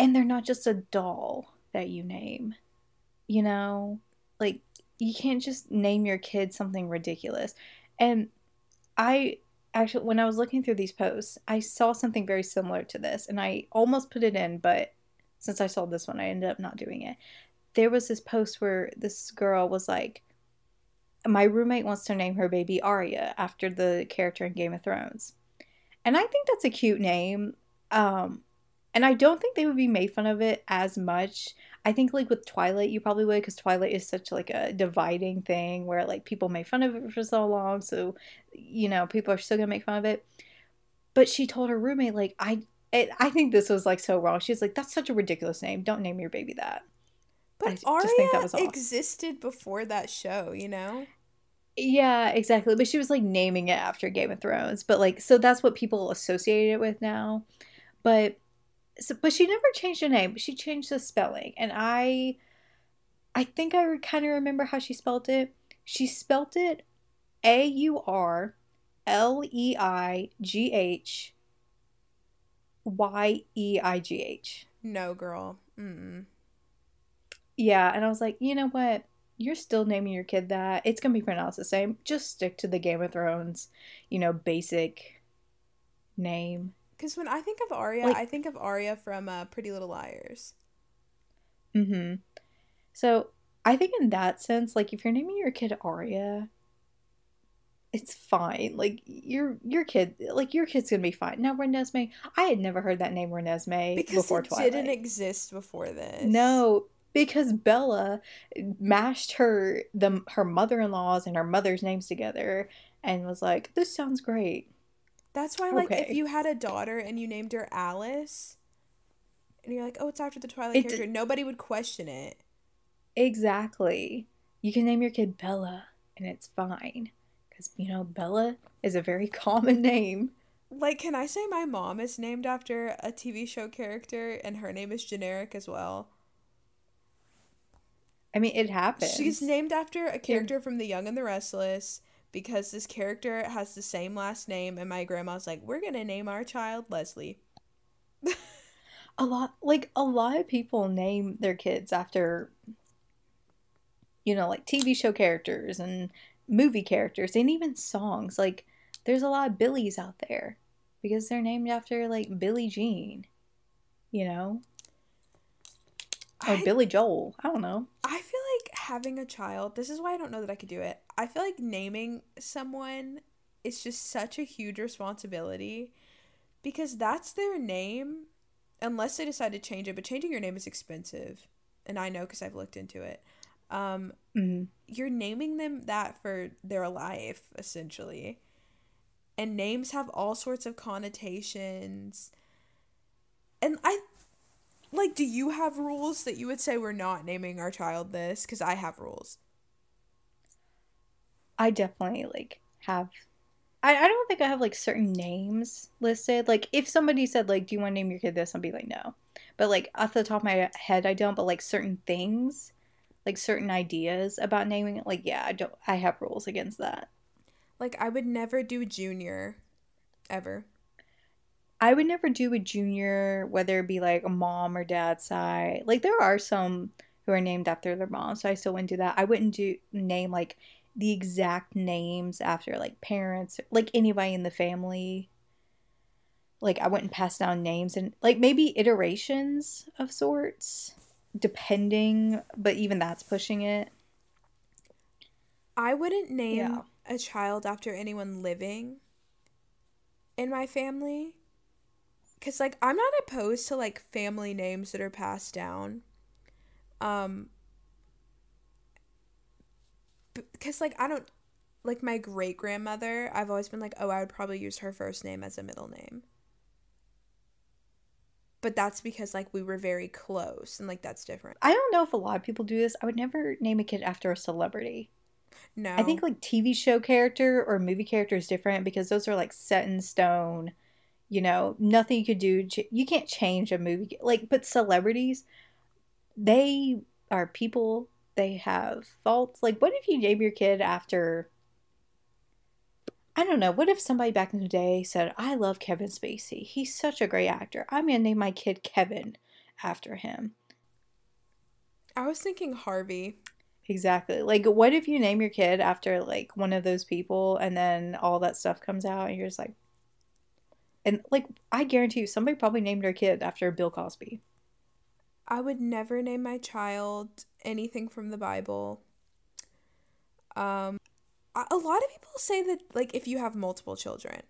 And they're not just a doll that you name. You know, like you can't just name your kid something ridiculous. And I actually, when I was looking through these posts, I saw something very similar to this, and I almost put it in, but since I saw this one, I ended up not doing it. There was this post where this girl was like, My roommate wants to name her baby Arya after the character in Game of Thrones. And I think that's a cute name. Um, and I don't think they would be made fun of it as much. I think like with Twilight, you probably would because Twilight is such like a dividing thing where like people made fun of it for so long, so you know people are still gonna make fun of it. But she told her roommate like I, it, I think this was like so wrong. She's like that's such a ridiculous name. Don't name your baby that. But I But just think that was off. existed before that show, you know? Yeah, exactly. But she was like naming it after Game of Thrones. But like, so that's what people associate it with now. But, so, but she never changed the name. She changed the spelling, and I, I think I kind of remember how she spelled it. She spelled it A U R L E I G H Y E I G H. No, girl. Mm-mm. Yeah, and I was like, you know what? You're still naming your kid that. It's gonna be pronounced the same. Just stick to the Game of Thrones, you know, basic name. Because when I think of Arya, Like- I think of Aria from uh, Pretty Little Liars. Mm-hmm. So I think in that sense, like if you're naming your kid Arya, it's fine. Like your your kid, like your kid's gonna be fine. Now Renesmee, I had never heard that name Renesmee Because before it Twilight. didn't exist before this. No, because Bella mashed her the her mother-in-laws and her mother's names together and was like, "This sounds great." That's why, like, if you had a daughter and you named her Alice, and you're like, oh, it's after the Twilight It d- character, nobody would question it. Exactly. You can name your kid Bella and it's fine because you know Bella is a very <laughs> common name. Like, can I say my mom is named after a TV show character and her name is generic as well? I mean, it happens. She's named after a character from The Young and the Restless because this character has the same last name, and my grandma's like, we're gonna name our child Leslie. <laughs> a lot like a lot of people name their kids after you know like tv show characters and movie characters and even songs. Like there's a lot of billies out there because they're named after like billie jean you know? Or I- billy joel i don't know. I feel like having a child, this is why I don't know that I could do it. I feel like naming someone is just such a huge responsibility because that's their name unless they decide to change it, but changing your name is expensive. And I know because I've looked into it. Um, Mhm. you're naming them that for their life, essentially. And names have all sorts of connotations. And I like, do you have rules that you would say we're not naming our child this? Because I have rules. i definitely like have I, I don't think i have like certain names listed like if somebody said like do you want to name your kid this i'd be like no but like off the top of my head i don't but like certain things like certain ideas about naming it like yeah i don't i have rules against that Like, I would never do junior ever. I would never do a junior whether it be like a mom or dad side like there are some who are named after their mom so i still wouldn't do that i wouldn't do name like the exact names after like parents like anybody in the family like i wouldn't pass down names and like maybe iterations of sorts depending but even that's pushing it I wouldn't name Yeah. a child after anyone living in my family. Cause like I'm not opposed to like family names that are passed down. Um because like I don't like my great grandmother, I've always been like, oh, I would probably use her first name as a middle name. But that's because like we were very close and like that's different. i don't know if a lot of people do this i would never name a kid after a celebrity No. I think like TV show character or movie character is different because those are like set in stone. You know, nothing you could do. You can't change a movie. Like, but celebrities, they are people. They have faults. Like, what if you name your kid after? I don't know. What if somebody back in the day said, "I love Kevin Spacey. He's such a great actor. I'm gonna name my kid Kevin after him." I was thinking Harvey. Exactly. Like, what if you name your kid after like one of those people, and then all that stuff comes out, and you're just like, and like, I guarantee you, somebody probably named their kid after Bill Cosby. I would never name my child anything from the Bible. Um, a lot of people say that, like, if you have multiple children,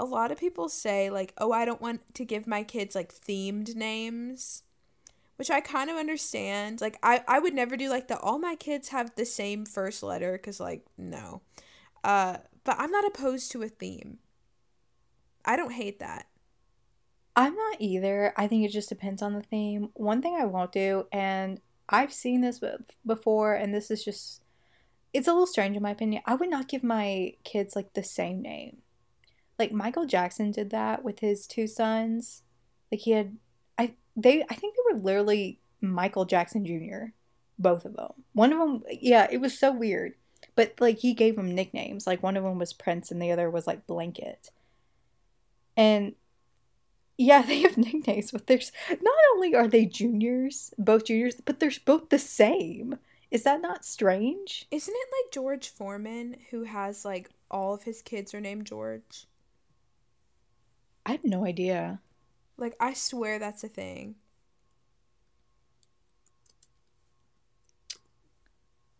a lot of people say, like, oh, I don't want to give my kids, like, themed names, which I kind of understand. Like, I, I would never do, like, the all my kids have the same first letter, because, like, no. Uh, but I'm not opposed to a theme. I don't hate that. I'm not either. I think it just depends on the theme. One thing I won't do, and I've seen this before, and this is just, it's a little strange in my opinion. I would not give my kids like the same name. Like Michael Jackson did that with his two sons. Like he had, I they I think they were literally Michael Jackson Jr. Both of them. One of them, yeah, it was so weird. But like he gave them nicknames. Like one of them was Prince, and the other was like Blanket. And Yeah, <laughs> they have nicknames, but there's not only are they juniors, both juniors, but they're both the same. Is that not strange? Isn't it like George Foreman who has like all of his kids are named George? I have no idea. Like I swear that's a thing.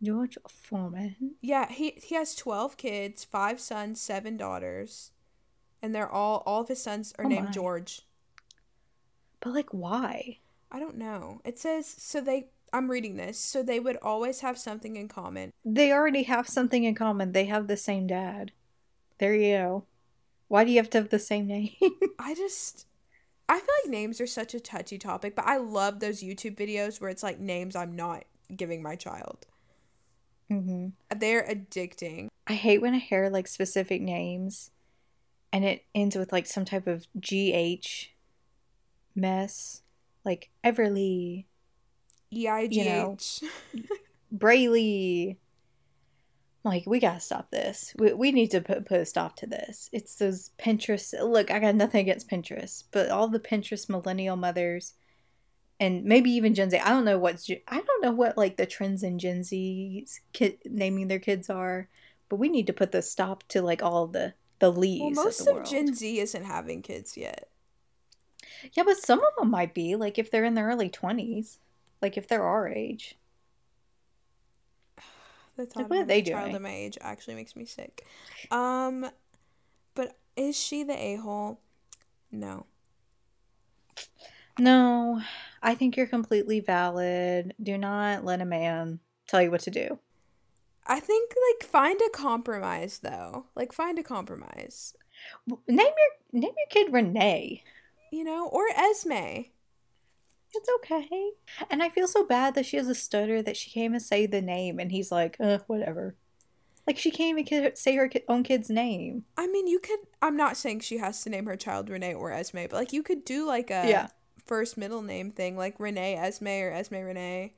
George Foreman. Yeah, he he has 12 kids, 5 sons, 7 daughters. And they're all all of his sons are Oh named my. George. But like why? I don't know. It says so they I'm reading this. So they would always have something in common. They already have something in common. They have the same dad. There you go. Why do you have to have the same name? <laughs> I just I feel like names are such a touchy topic, but I love those YouTube videos where it's like names I'm not giving my child. hmm They're addicting. I hate when I hear like specific names and it ends with like some type of GH mess. Like Everly, E I G H. Brayley. Like, we gotta stop this. We, we need to put, put a stop to this. It's those Pinterest. Look, I got nothing against Pinterest, but all the Pinterest millennial mothers and maybe even Gen Z. I don't know what's. I don't know what like the trends in Gen Z's kid naming their kids are, but we need to put the stop to like all the the leaves. Well, most of, of. Gen Z isn't having kids yet. Yeah, but some of them might be like if they're in their early twenties, like if they're our age. <sighs> The thought what of are they a child doing? at my age actually makes me sick. Um, but is she the a hole? No. No, I think you're completely valid. Do not let a man tell you what to do. I think like find a compromise though. Like find a compromise. Name your name your kid Renee. You know, or Esme. It's okay. And I feel so bad that she has a stutter that she can't even say the name, and he's like, uh, whatever. Like she can't even say her own kid's name. I mean, you could. I'm not saying she has to name her child Renee or Esme, but like you could do like a Yeah. first middle name thing, like Renee Esme or Esme Renee.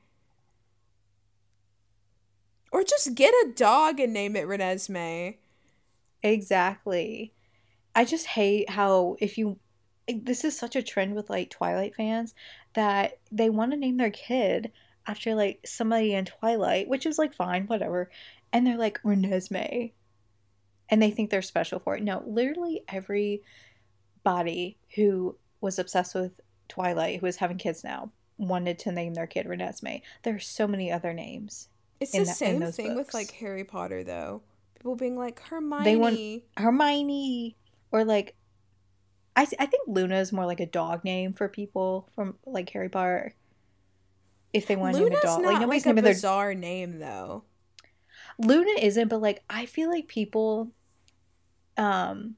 Or just get a dog and name it Renesmee. Exactly. I just hate how if you this is such a trend with like Twilight fans that they want to name their kid after like somebody in Twilight, which is like fine, whatever. And they're like Renesmee. And they think they're special for it. No, literally every body who was obsessed with Twilight, who is having kids now, wanted to name their kid Renesmee. There are so many other names. It's the the- same thing with like Harry Potter though. People being like Hermione. They want- Hermione or like I I think Luna is more like a dog name for people from like Harry Potter. If they want to name a dog, like nobody's like a their bizarre name though. Luna isn't, but like I feel like people, um,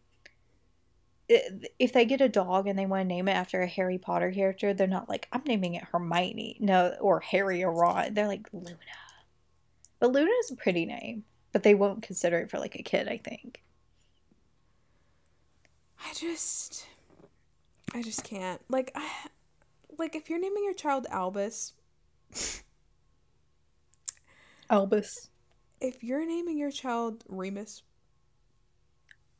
if they get a dog and they want to name it after a Harry Potter character, they're not like I'm naming it Hermione, no, or Harry or Ron. They're like Luna, but Luna is a pretty name, but they won't consider it for like a kid. I think. I just I just can't. Like I like if you're naming your child Albus, Albus, if you're naming your child Remus,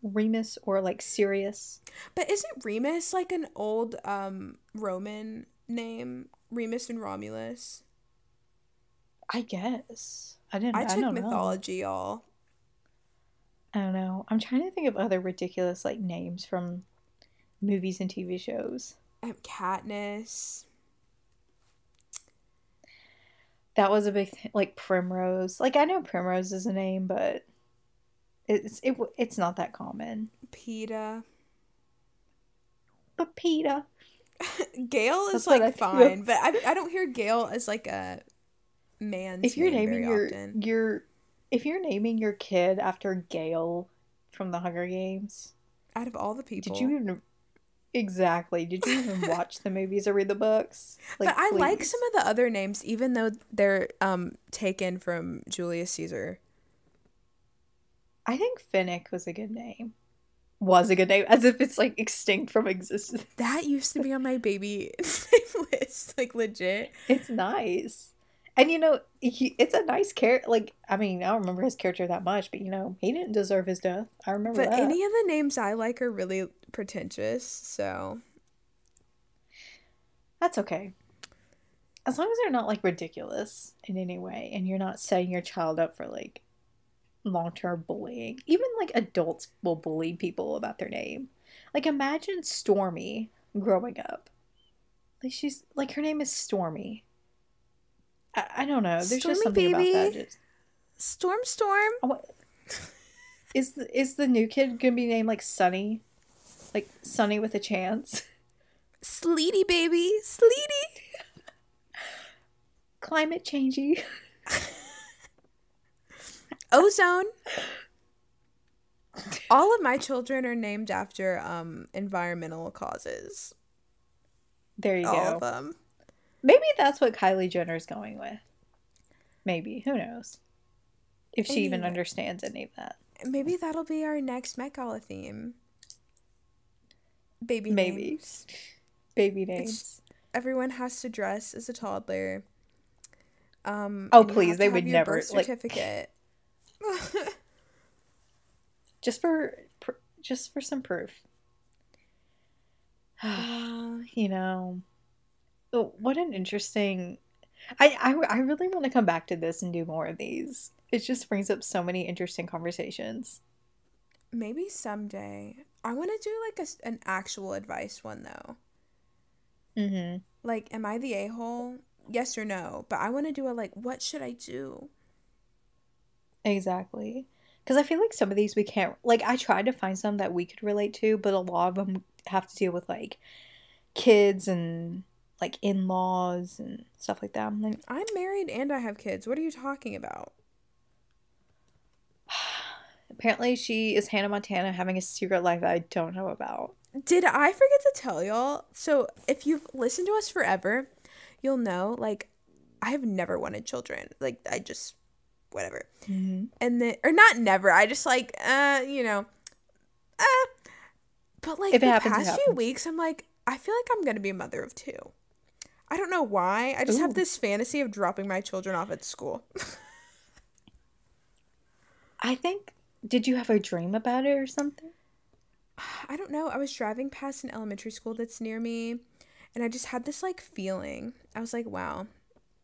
Remus, or like Sirius. but isn't Remus like an old um Roman name? Remus and Romulus. I guess. I didn't. I I, took don't know. mythology, y'all. I don't know. I'm trying to think of other ridiculous like names from movies and TV shows. Um, Katniss. That was a big like Primrose. Like I know Primrose is a name, but it's it it's not that common. Peeta. But PETA. <laughs> Gale is That's like I think of. fine, but I, I don't hear Gale as like a man's If you're name naming your often. your if you're naming your kid after Gale from the Hunger Games, Out of all the people, did you even exactly? Did you even watch the movies or read the books? but I like some of the other names, even though they're um taken from Julius Caesar. I think Finnick was a good name. Was a good name, as if it's like extinct from existence. That used to be on my baby <laughs> <laughs> list, like legit. It's nice. And you know, he, it's a nice character. Like, I mean, I don't remember his character that much, but you know, he didn't deserve his death. I remember But that. any of the names I like are really pretentious, so That's okay. As long as they're not like ridiculous in any way and you're not setting your child up for like long term bullying. Even like adults will bully people about their name. Like imagine Stormy growing up. Like she's like her name is Stormy. I, I don't know. There's Stormy just something baby. about that. Just, Storm, storm. Oh, <laughs> is the, is the new kid gonna be named like Sunny? Like Sunny with a chance? Sleety, baby. Sleety. <laughs> Climate changey. <laughs> Ozone. All of my children are named after um environmental causes. There you All go. of them. Maybe that's what Kylie Jenner is going with. Maybe. Who knows? If she even understands any of that. Maybe that'll be our next Met Gala theme. Baby Maybe. names. Baby names. Everyone has to dress as a toddler. Um, Oh, please, they would never, birth like- certificate. <laughs> Just for pr- just for some proof. <sighs> You know. What an interesting I, I I really want to come back to this and do more of these. It just brings up so many interesting conversations. Maybe someday. I want to do like a an actual advice one though. Mm-hmm. Like, am I the a hole? Yes or no? But I want to do a like, what should I do? Exactly. Because I feel like some of these we can't, like, I tried to find some that we could relate to, but a lot of them have to deal with, like, kids and, like, in laws and stuff like that. I'm like, I'm married and I have kids. What are you talking about? <sighs> apparently she is Hannah Montana having a secret life that I don't know about. Did I forget to tell y'all? So, if you've listened to us forever, you'll know like I have never wanted children. Like I just whatever. Mm-hmm. And then or not never. I just like uh, you know, uh but like If the happens, past few weeks I'm like I feel like I'm going to be a mother of two. I don't know why. I just Ooh. have this fantasy of dropping my children off at school. <laughs> I think, did you have a dream about it or something? I don't know. I was driving past an elementary school that's near me, and I just had this like feeling. I was like, wow,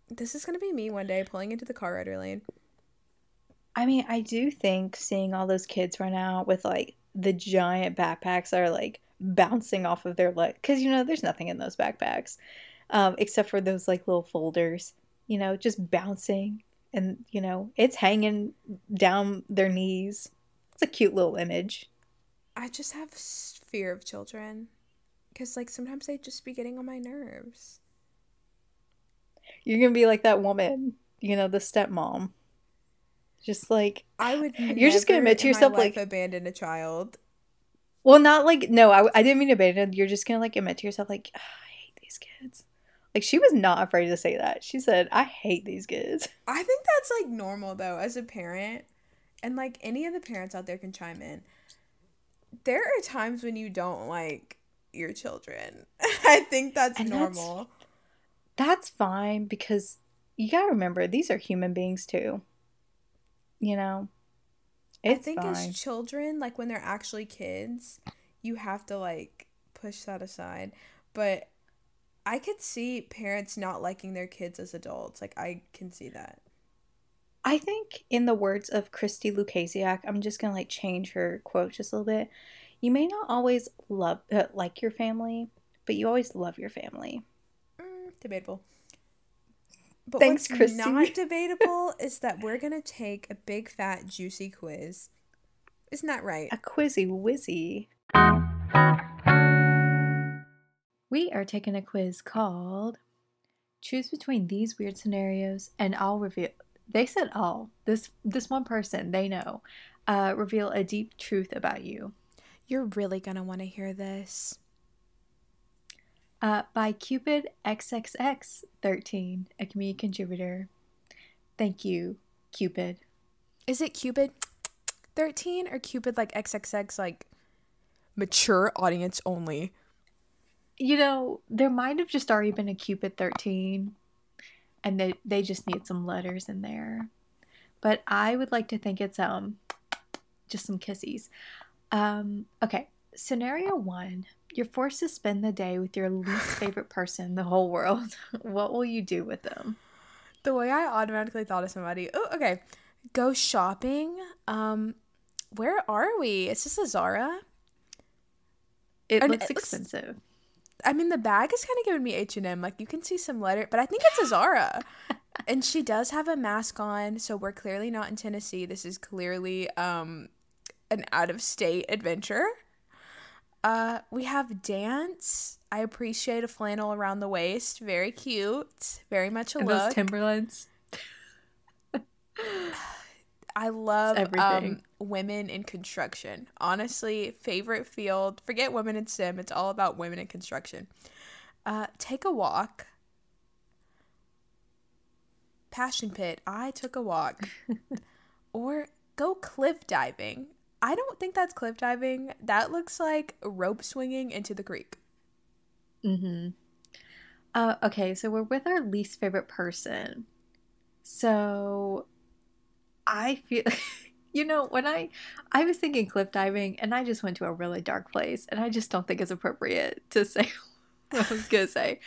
this is gonna be me one day pulling into the car rider lane. I mean, I do think seeing all those kids run out with like the giant backpacks are like bouncing off of their leg because you know there's nothing in those backpacks um, except for those like little folders, you know, just bouncing and you know it's hanging down their knees. It's a cute little image. I just have fear of children, because like sometimes they just be getting on my nerves. You're gonna be like that woman, you know, the stepmom. Just like, I would. You're just gonna admit to yourself, like- abandon a child. well, not like no, I, I didn't mean abandon. You're just gonna like admit to yourself, like, "Ah, I hate these kids. Like she was not afraid to say that. She said, I hate these kids. <laughs> I think that's like normal though as a parent. And like any of the parents out there can chime in. There are times when you don't like your children. <laughs> I think that's And that's- normal. That's fine because you gotta remember these are human beings too. You know, it's I think fine. as children, like when they're actually kids, you have to like push that aside. But I could see parents not liking their kids as adults. Like I can see that. I think, in the words of Christi Lukasiak, I'm just gonna like change her quote just a little bit. You may not always love uh, like your family, but you always love your family. Mm, debatable. But Thanks, what's Christi. not debatable <laughs> is that we're gonna take a big fat juicy quiz. Isn't that right? A quizzy wizzy. We are taking a quiz called Choose between these weird scenarios and I'll reveal they said all. This this one person, they know. Uh, reveal a deep truth about you. You're really gonna want to hear this. Uh, by Cupid XXX13, a community contributor. Thank you, Cupid. Is it Cupid 13 or Cupid like XXX like mature audience only? You know, there might have just already been a Cupid 13, and they, they just need some letters in there. But I would like to think it's um just some kisses. Um, okay, scenario one you're forced to spend the day with your least <sighs> favorite person in the whole world, <laughs> what will you do with them? The way I automatically thought of somebody. Oh, okay. Go shopping. Um, where are we? Is this a Zara? It And looks it looks- expensive. I mean, the bag is kind of giving me H and M. Like you can see some letter, but I think it's a Zara. <laughs> and she does have a mask on, so we're clearly not in Tennessee. This is clearly um an out of state adventure. Uh, we have dance. I appreciate a flannel around the waist. Very cute. Very much a And look. those Timberlands. <sighs> I love everything. um, women in construction. Honestly, favorite field. Forget women in STEM. It's all about women in construction. Uh, take a walk. Passion pit. I took a walk. <laughs> or go cliff diving. I don't think that's cliff diving. That looks like rope swinging into the creek. Mm-hmm. Uh, okay, so we're with our least favorite person. So I feel, <laughs> you know, when I I was thinking cliff diving, and I just went to a really dark place, and I just don't think it's appropriate to <laughs> say what I was gonna say.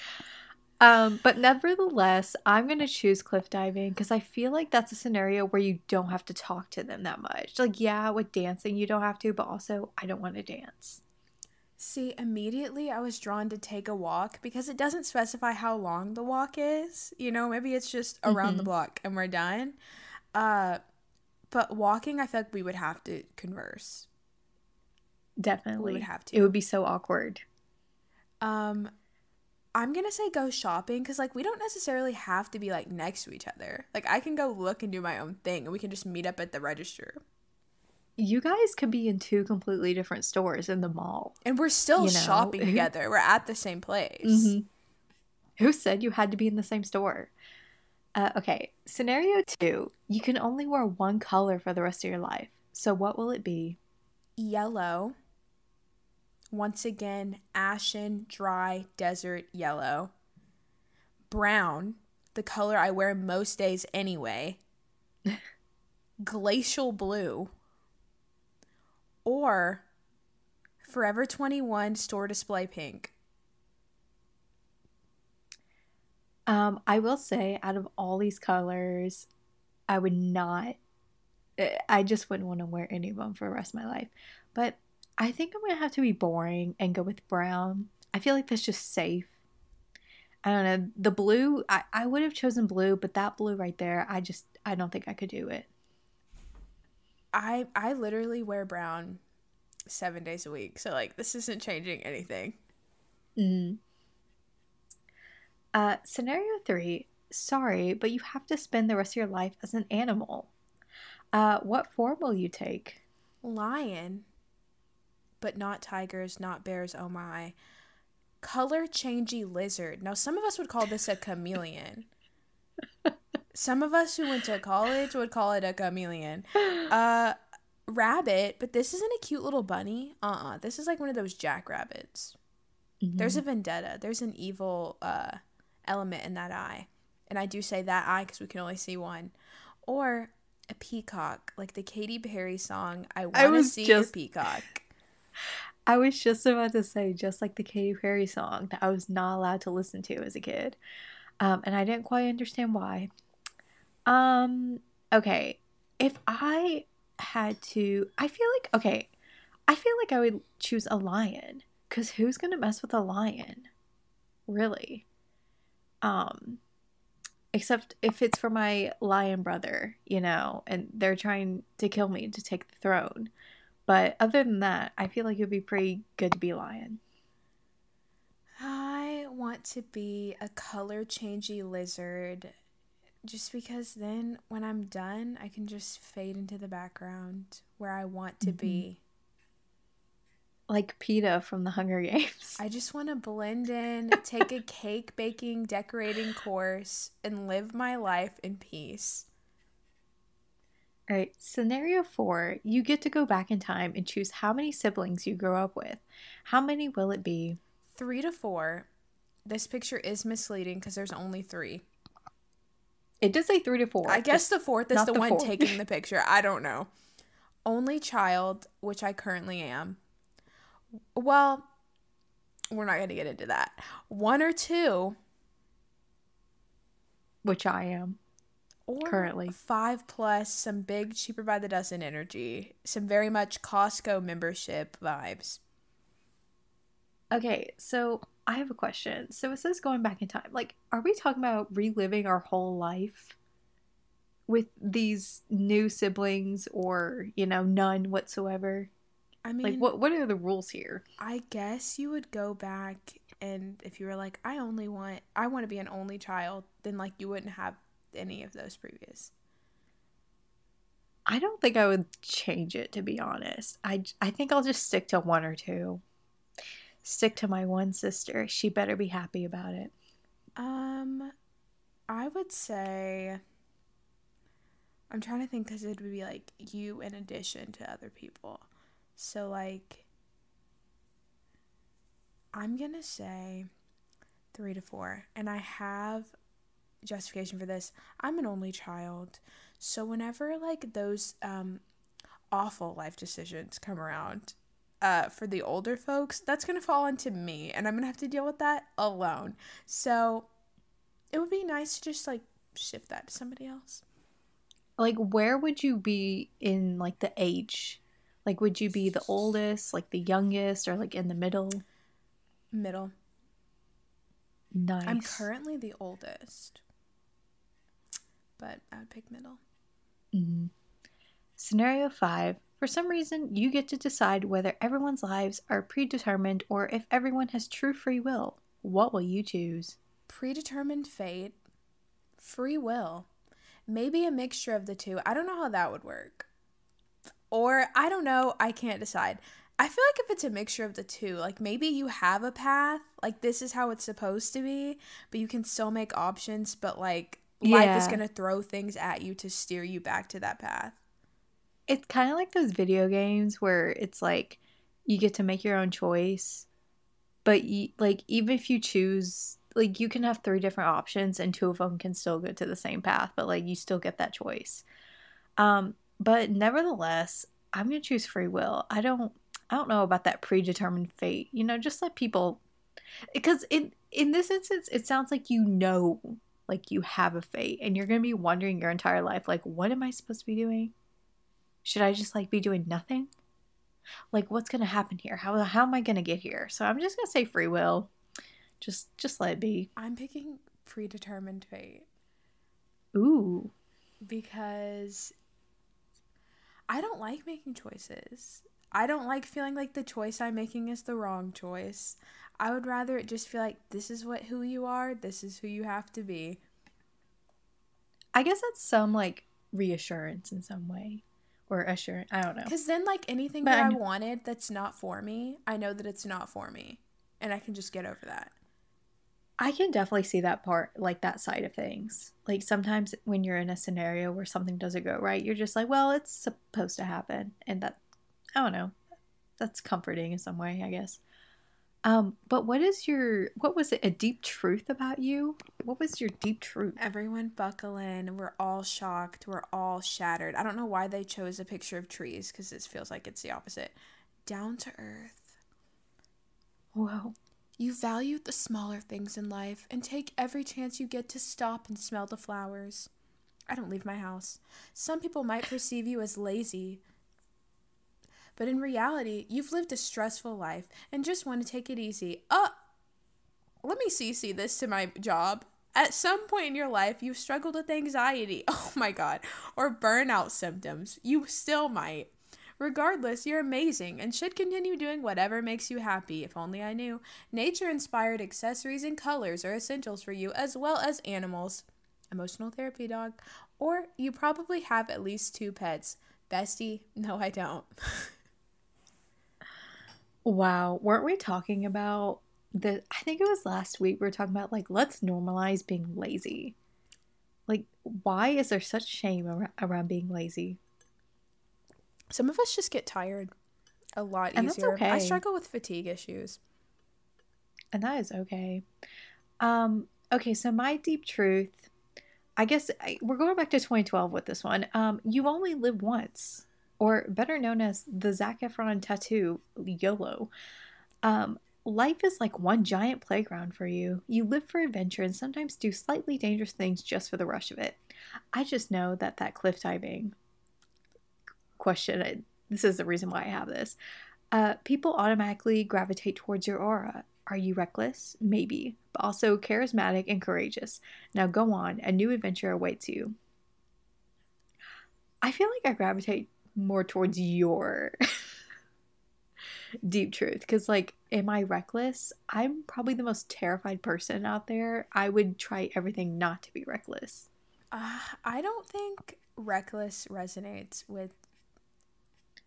Um, but nevertheless, I'm gonna choose cliff diving because I feel like that's a scenario where you don't have to talk to them that much. Like, yeah, with dancing you don't have to, but also I don't want to dance. See, immediately I was drawn to take a walk because it doesn't specify how long the walk is. You know, maybe it's just around the Mhm. block and we're done. Uh, but walking, I feel like we would have to converse. Definitely, We would have to. It would be so awkward. Um, I'm gonna say go shopping because like we don't necessarily have to be like next to each other. Like I can go look and do my own thing, and we can just meet up at the register. You guys could be in two completely different stores in the mall. And we're still You know. shopping <laughs> together. We're at the same place. Mhm. Who said you had to be in the same store? Uh, okay, scenario two you can only wear one color for the rest of your life. So, what will it be? yellow. Once again, ashen, dry, desert yellow. Brown, the color I wear most days anyway. <laughs> Glacial blue. Or Forever 21 store display pink. Um, I will say, out of all these colors, I would not, eh, I just wouldn't want to wear any of them for the rest of my life. But I think I'm going to have to be boring and go with brown. I feel like that's just safe. I don't know. The blue, I, I would have chosen blue, but that blue right there, I just, I don't think I could do it. I I literally wear brown 7 days a week. So like this isn't changing anything. Mm. Uh, scenario three. Sorry, but you have to spend the rest of your life as an animal. Uh, what form will you take? Lion, but not tigers, not bears. Oh my. Color changey lizard. Now, some of us would call this a chameleon. some of us who went to college would call it a chameleon. Uh, rabbit, but this isn't a cute little bunny. Uh uh This is like one of those jackrabbits. There's a vendetta. There's an evil uh, element in that eye. And I do say that eye because we can only see one. Or a peacock, like the Katy Perry song, I Want to See just- Your Peacock. <laughs> I was just about to say, just like the Katy Perry song that I was not allowed to listen to as a kid. Um, and I didn't quite understand why. Um, okay. If I had to, I feel like, okay, I feel like I would choose a lion. Because who's going to mess with a lion? Really? Um, except if it's for my lion brother, you know, and they're trying to kill me to take the throne. But other than that, I feel like it would be pretty good to be lion. I want to be a color changey lizard just because then when I'm done, I can just fade into the background where I want to be. Like Peeta from the Hunger Games. I just want to blend in, <laughs> take a cake baking, decorating course, and live my life in peace. All right, scenario four you get to go back in time and choose how many siblings you grow up with. How many will it be? Three to four. This picture is misleading because there's only three. It does say three to four. I guess the fourth is the, the one fourth. taking the <laughs> picture. I don't know. Only child, which I currently am. Well, we're not going to get into that. One or two, which I am or currently. five plus, some big cheaper by the dozen energy, some very much Costco membership vibes. Okay, so I have a question. So it says going back in time. Like, are we talking about reliving our whole life with these new siblings or, you know, none whatsoever? I mean, Like what what are the rules here? I guess you would go back and if you were like, I only want, I want to be an only child, then like you wouldn't have any of those previous. I don't think I would change it to be honest. I I think I'll just stick to one or two. Stick to my one sister. She better be happy about it. Um, I would say. I'm trying to think because it would be like you in addition to other people. So, like, I'm gonna say three to four. And I have justification for this. I'm an only child. So, whenever like those um, awful life decisions come around, uh, for the older folks, that's gonna fall onto me, and I'm gonna have to deal with that alone. So it would be nice to just like shift that to somebody else. Like where would you be in like the age? Like would you be the oldest, like the youngest or like in the middle? Middle. Nice. I'm currently the oldest, but I would pick middle. Mhm. Scenario 5. For some reason, you get to decide whether everyone's lives are predetermined or if everyone has true free will. What will you choose? Predetermined fate, free will, maybe a mixture of the two. I don't know how that would work. Or I don't know, I can't decide. I feel like if it's a mixture of the two, like maybe you have a path, like this is how it's supposed to be, but you can still make options, but like life is going to throw things at you to steer you back to that path. It's kind of like those video games where it's like you get to make your own choice, but you, like even if you choose like you can have three different options and two of them can still go to the same path, but like you still get that choice. Um, but nevertheless, I'm gonna choose free will. I don't I don't know about that predetermined fate. You know, just let people because in in this instance it sounds like you know like you have a fate and you're gonna be wondering your entire life like what am I supposed to be doing? Should I just like be doing nothing? Like what's gonna happen here? How how am I gonna get here? So I'm just gonna say free will. Just just let it be. I'm picking predetermined fate Ooh. because I don't like making choices. I don't like feeling like the choice I'm making is the wrong choice. I would rather it just feel like this is what who you are, this is who you have to be. I guess that's some like reassurance in some way. Or assurance. I don't know. Cuz then like anything But that I I wanted that's not for me, I know that it's not for me and I can just get over that. I can definitely see that part, like that side of things. Like sometimes when you're in a scenario where something doesn't go right, you're just like, well, it's supposed to happen. And that, I don't know, that's comforting in some way, I guess. Um, but what is your, what was it, a deep truth about you? What was your deep truth? Everyone buckle in. We're all shocked. We're all shattered. I don't know why they chose a picture of trees because this feels like it's the opposite. Down to earth. Whoa. You value the smaller things in life and take every chance you get to stop and smell the flowers. I don't leave my house. Some people might perceive you as lazy, but in reality, you've lived a stressful life and just want to take it easy. Uh, let me CC this to my job. At some point in your life, you've struggled with anxiety, <laughs> oh my god, or burnout symptoms. You still might. Regardless, you're amazing and should continue doing whatever makes you happy. If only I knew. Nature inspired accessories and colors are essentials for you, as well as animals. Emotional therapy dog. Or you probably have at least two pets. Bestie, no, I don't. <laughs> Wow. Weren't we talking about the, I think it was last week, we were talking about like, let's normalize being lazy. Like, why is there such shame ar- around being lazy? Some of us just get tired a lot And that's easier. I struggle with fatigue issues. And that is okay. Um, okay, so my deep truth, I guess I, we're going back to 2012 with this one. Um, you only live once, or better known as the Zac Efron tattoo, YOLO. Um, life is like one giant playground for you. You live for adventure and sometimes do slightly dangerous things just for the rush of it. I just know that that cliff diving question, this is the reason why I have this. Uh, people automatically gravitate towards your aura. Are you reckless? Maybe, but also charismatic and courageous. Now go on, a new adventure awaits you. I feel like I gravitate more towards your <laughs> deep truth because, like, am I reckless? I'm probably the most terrified person out there. I would try everything not to be reckless. Uh, I don't think reckless resonates with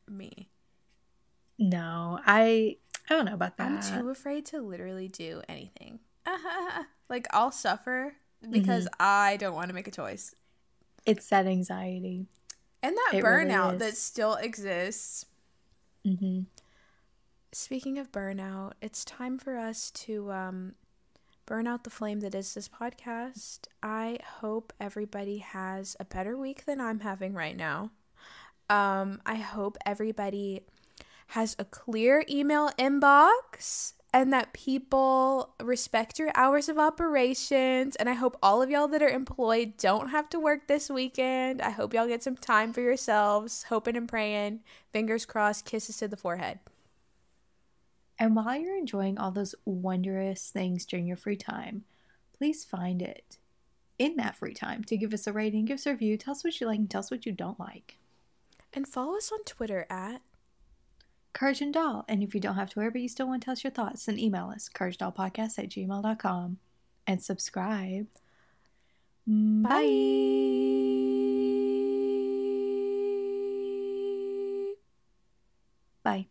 me. No, I I don't know about that. I'm too afraid to literally do anything. <laughs> like I'll suffer because mm-hmm. I don't want to make a choice. It's that anxiety. And that it burnout really that still exists. Mm-hmm. Speaking of burnout, it's time for us to um, burn out the flame that is this podcast. I hope everybody has a better week than I'm having right now. Um, I hope everybody has a clear email inbox and that people respect your hours of operations. And I hope all of y'all that are employed don't have to work this weekend. I hope y'all get some time for yourselves, hoping and praying. Fingers crossed, kisses to the forehead. And while you're enjoying all those wondrous things during your free time, please find it in that free time to give us a rating, give us a review, tell us what you like, and tell us what you don't like. And follow us on Twitter at Courage and Doll. And if you don't have Twitter but you still want to tell us your thoughts, then email us, couragedollpodcast at gmail.com and subscribe. Bye. Bye.